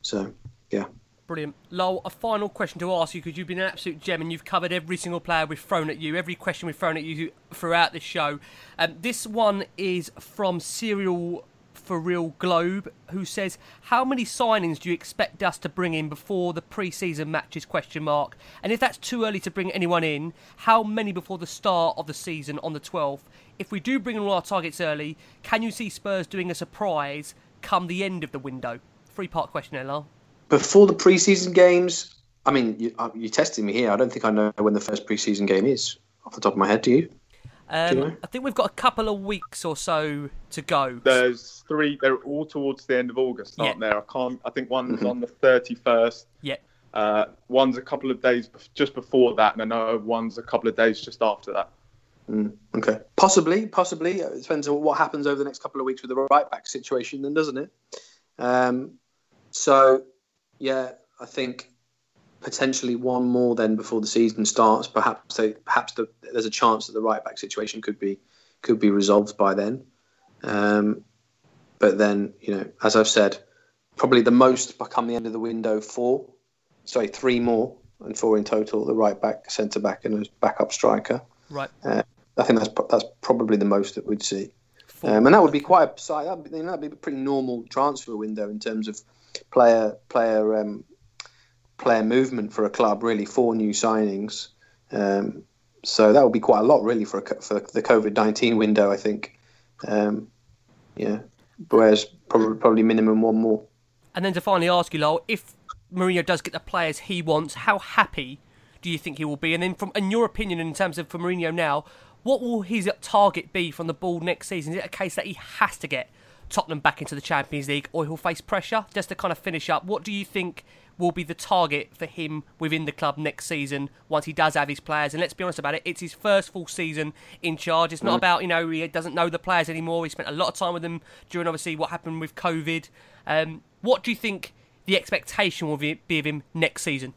So, yeah. Brilliant. Lowell, a final question to ask you because you've been an absolute gem and you've covered every single player we've thrown at you, every question we've thrown at you throughout this show. Um, this one is from Serial for Real Globe, who says, "How many signings do you expect us to bring in before the pre-season matches?" Question mark. And if that's too early to bring anyone in, how many before the start of the season on the 12th? If we do bring in all our targets early, can you see Spurs doing a surprise come the end of the window? Three part question, Lyall. Before the preseason games, I mean, you, uh, you're testing me here. I don't think I know when the first preseason game is off the top of my head. Do you? Um, do you know? I think we've got a couple of weeks or so to go. There's three. They're all towards the end of August, aren't yeah. there? I can't. I think one's mm-hmm. on the 31st. Yeah. Uh, one's a couple of days just before that, and I know one's a couple of days just after that. Mm, okay, possibly, possibly. It depends on what happens over the next couple of weeks with the right back situation, then, doesn't it? Um, so, yeah, I think potentially one more then before the season starts. Perhaps they, perhaps the, there's a chance that the right back situation could be could be resolved by then. Um, but then, you know, as I've said, probably the most by come the end of the window four, sorry, three more and four in total. The right back, centre back, and a backup striker. Right. Uh, I think that's that's probably the most that we'd see, um, and that would be quite a that'd be, that'd be a pretty normal transfer window in terms of player player um, player movement for a club. Really, four new signings. Um, so that would be quite a lot, really, for a, for the COVID nineteen window. I think. Um, yeah. Whereas probably probably minimum one more. And then to finally ask you, Lowell, if Mourinho does get the players he wants, how happy do you think he will be? And then, from in your opinion, in terms of for Mourinho now, what will his target be from the ball next season? Is it a case that he has to get Tottenham back into the Champions League, or he'll face pressure? Just to kind of finish up, what do you think will be the target for him within the club next season once he does have his players? And let's be honest about it, it's his first full season in charge. It's not mm. about you know he doesn't know the players anymore. He spent a lot of time with them during obviously what happened with COVID. Um, what do you think the expectation will be of him next season?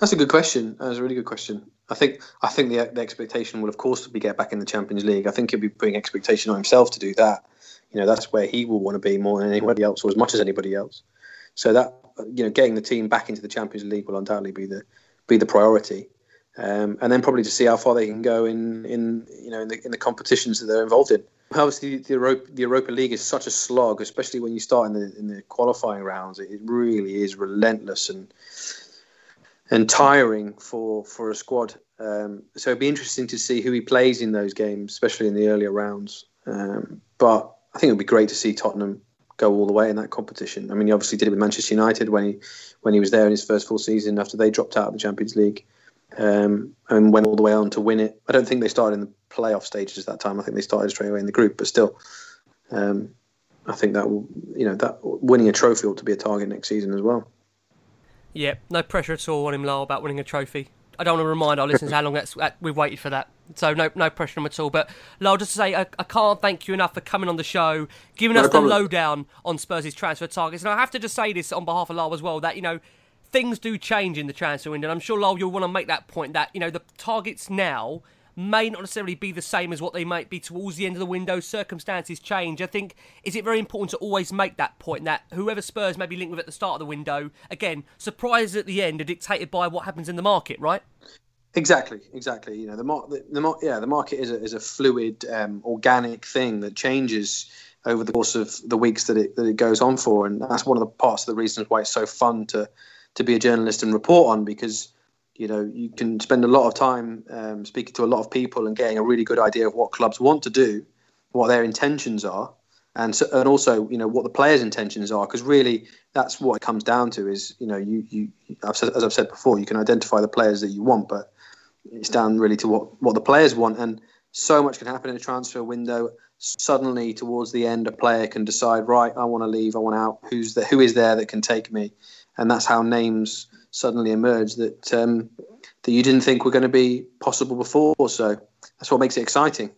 That's a good question. That's a really good question. I think I think the, the expectation will of course be get back in the Champions League. I think he'll be putting expectation on himself to do that. You know that's where he will want to be more than anybody else, or as much as anybody else. So that you know, getting the team back into the Champions League will undoubtedly be the be the priority, um, and then probably to see how far they can go in in you know in the, in the competitions that they're involved in. Obviously, the Europa, the Europa League is such a slog, especially when you start in the in the qualifying rounds. It really is relentless and and tiring for for a squad. Um, so it'd be interesting to see who he plays in those games, especially in the earlier rounds. Um, but I think it would be great to see Tottenham go all the way in that competition. I mean, he obviously did it with Manchester United when he when he was there in his first full season after they dropped out of the Champions League um, and went all the way on to win it. I don't think they started in the playoff stages at that time. I think they started straight away in the group, but still, um, I think that you know that winning a trophy ought to be a target next season as well. Yeah, no pressure at all on him, Lyall, about winning a trophy. I don't want to remind our listeners how long that's, that we've waited for that. So no, no pressure on him at all. But Lyall, just to say, I, I can't thank you enough for coming on the show, giving No us problem. the lowdown on Spurs' transfer targets. And I have to just say this on behalf of Lyall as well, that you know things do change in the transfer window. And I'm sure Lyall, you'll want to make that point that you know the targets now may not necessarily be the same as what they might be towards the end of the window. Circumstances change. I think is it very important to always make that point that whoever Spurs may be linked with at the start of the window, again, surprises at the end are dictated by what happens in the market, right? Exactly, exactly. You know, the, mar- the, the yeah, the market is a, is a fluid, um, organic thing that changes over the course of the weeks that it that it goes on for, and that's one of the parts of the reasons why it's so fun to to be a journalist and report on because you know you can spend a lot of time um, speaking to a lot of people and getting a really good idea of what clubs want to do, what their intentions are, and so, and also you know what the players' intentions are because really that's what it comes down to is you know you you I've said, as I've said before you can identify the players that you want but it's down really to what what the players want and so much can happen in a transfer window. Suddenly towards the end a player can decide right I want to leave I want out. Who's the who is there that can take me? And that's how names suddenly emerge that um, that you didn't think were going to be possible before so that's what makes it exciting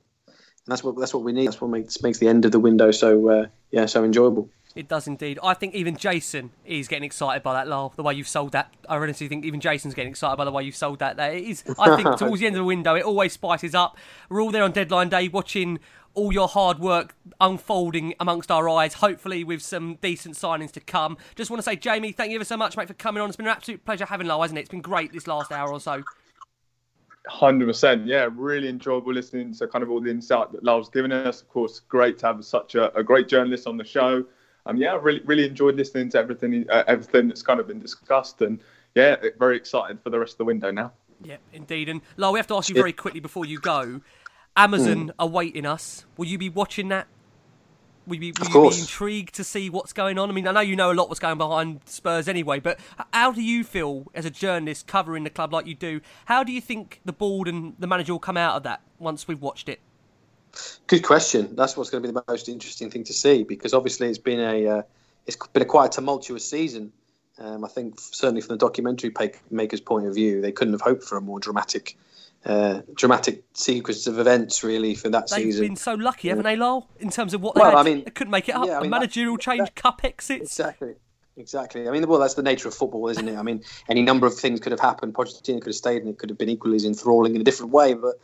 and that's what that's what we need. That's what makes makes the end of the window so uh, yeah so enjoyable. It does indeed. I think even Jason is getting excited by that, Lyall. The way you've sold that, I honestly think even Jason's getting excited by the way you've sold that. That it is. I think *laughs* towards the end of the window, it always spices up. We're all there on deadline day, watching all your hard work unfolding amongst our eyes. Hopefully, with some decent signings to come. Just want to say, Jamie, thank you ever so much, mate, for coming on. It's been an absolute pleasure having Lyall, hasn't it? It's been great this last hour or so. Hundred percent, yeah. Really enjoyable listening to kind of all the insight that Lyall's given us. Of course, great to have such a, a great journalist on the show. Um, yeah, really, really enjoyed listening to everything, uh, everything that's kind of been discussed, and yeah, very excited for the rest of the window now. Yeah, indeed. And Lyall, we have to ask you very quickly before you go. Amazon Hmm. awaiting us. Will you be watching that? Will you, be, will you be intrigued to see what's going on? I mean, I know you know a lot what's going behind Spurs anyway, but how do you feel as a journalist covering the club like you do? How do you think the board and the manager will come out of that once we've watched it? Good question. That's what's going to be the most interesting thing to see because obviously it's been a uh, it's been a quite a tumultuous season. Um, I think certainly from the documentary maker's point of view, they couldn't have hoped for a more dramatic uh, dramatic sequence of events really for that season. They've been so lucky, haven't they, Lyall? In terms of what they Well, had, I mean- they couldn't make it up. Yeah, I a mean, that- managerial change, cup exits. Exactly. Exactly. I mean, well, that's the nature of football, isn't it? I mean, any number of things could have happened. Pochettino could have stayed, and it could have been equally as enthralling in a different way. But,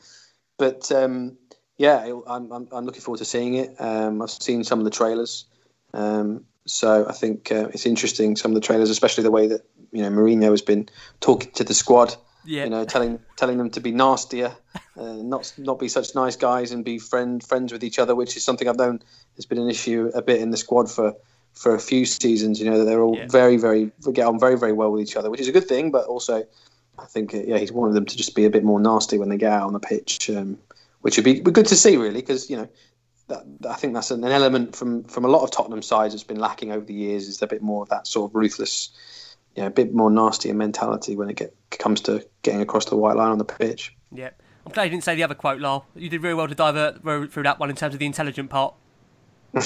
but um, yeah, it- I'm, I'm, I'm looking forward to seeing it. Um, I've seen some of the trailers, um, so I think uh, it's interesting. Some of the trailers, especially the way that you know Mourinho has been talking to the squad. Yeah. You know, telling telling them to be nastier, uh, not not be such nice guys, and be friend friends with each other, which is something I've known has been an issue a bit in the squad for for a few seasons. You know that they're all very very get on very very well with each other, which is a good thing. But also, I think uh, yeah, he's wanted them to just be a bit more nasty when they get out on the pitch, um, which would be, be good to see really, because you know. That, I think that's an element from, from a lot of Tottenham sides that's been lacking over the years. Is a bit more of that sort of ruthless, you know, a bit more nasty in mentality when it get, comes to getting across the white line on the pitch. Yeah. I'm glad you didn't say the other quote, Lyall. You did really well to divert through that one in terms of the intelligent part. *laughs* *laughs*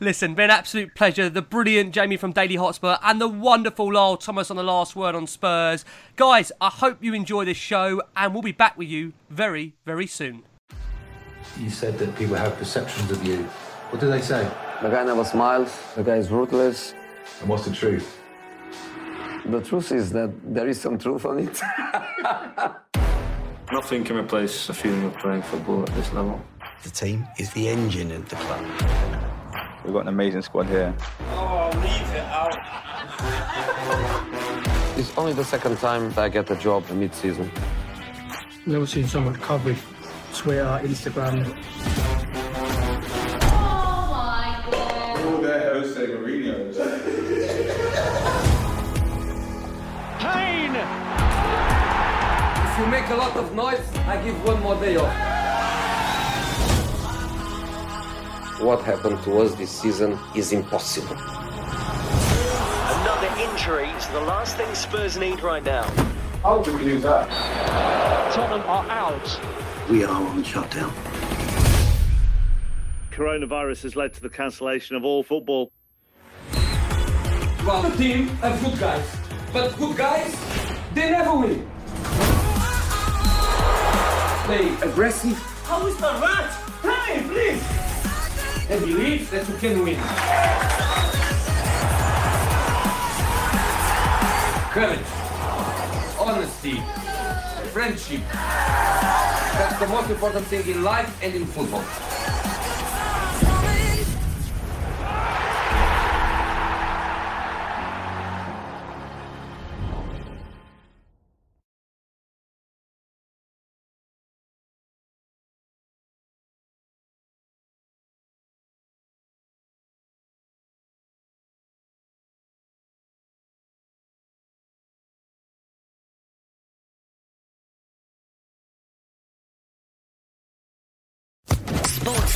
Listen, been an absolute pleasure. The brilliant Jamie from Daily Hotspur and the wonderful Lyall Thomas on the last word on Spurs. Guys, I hope you enjoy this show and we'll be back with you very, very soon. You said that people have perceptions of you. What do they say? The guy never smiles, the guy is ruthless. And what's the truth? The truth is that there is some truth on it. *laughs* Nothing can replace a feeling of playing football at this level. The team is the engine of the club. We've got an amazing squad here. Oh, leave it out. *laughs* It's only the second time that I get a job mid-season. Never seen so much coverage. Twitter, Instagram. Make a lot of noise, I give one more day off. What happened to us this season is impossible. Another injury is the last thing Spurs need right now. How do we lose that? Tottenham are out. We are on shutdown. Coronavirus has led to the cancellation of all football. Well, the team have good guys, but good guys, they never win. Play aggressive How is the rat? Hey, please! and believe that you can win. Courage, honesty, friendship. That's the most important thing in life and in football.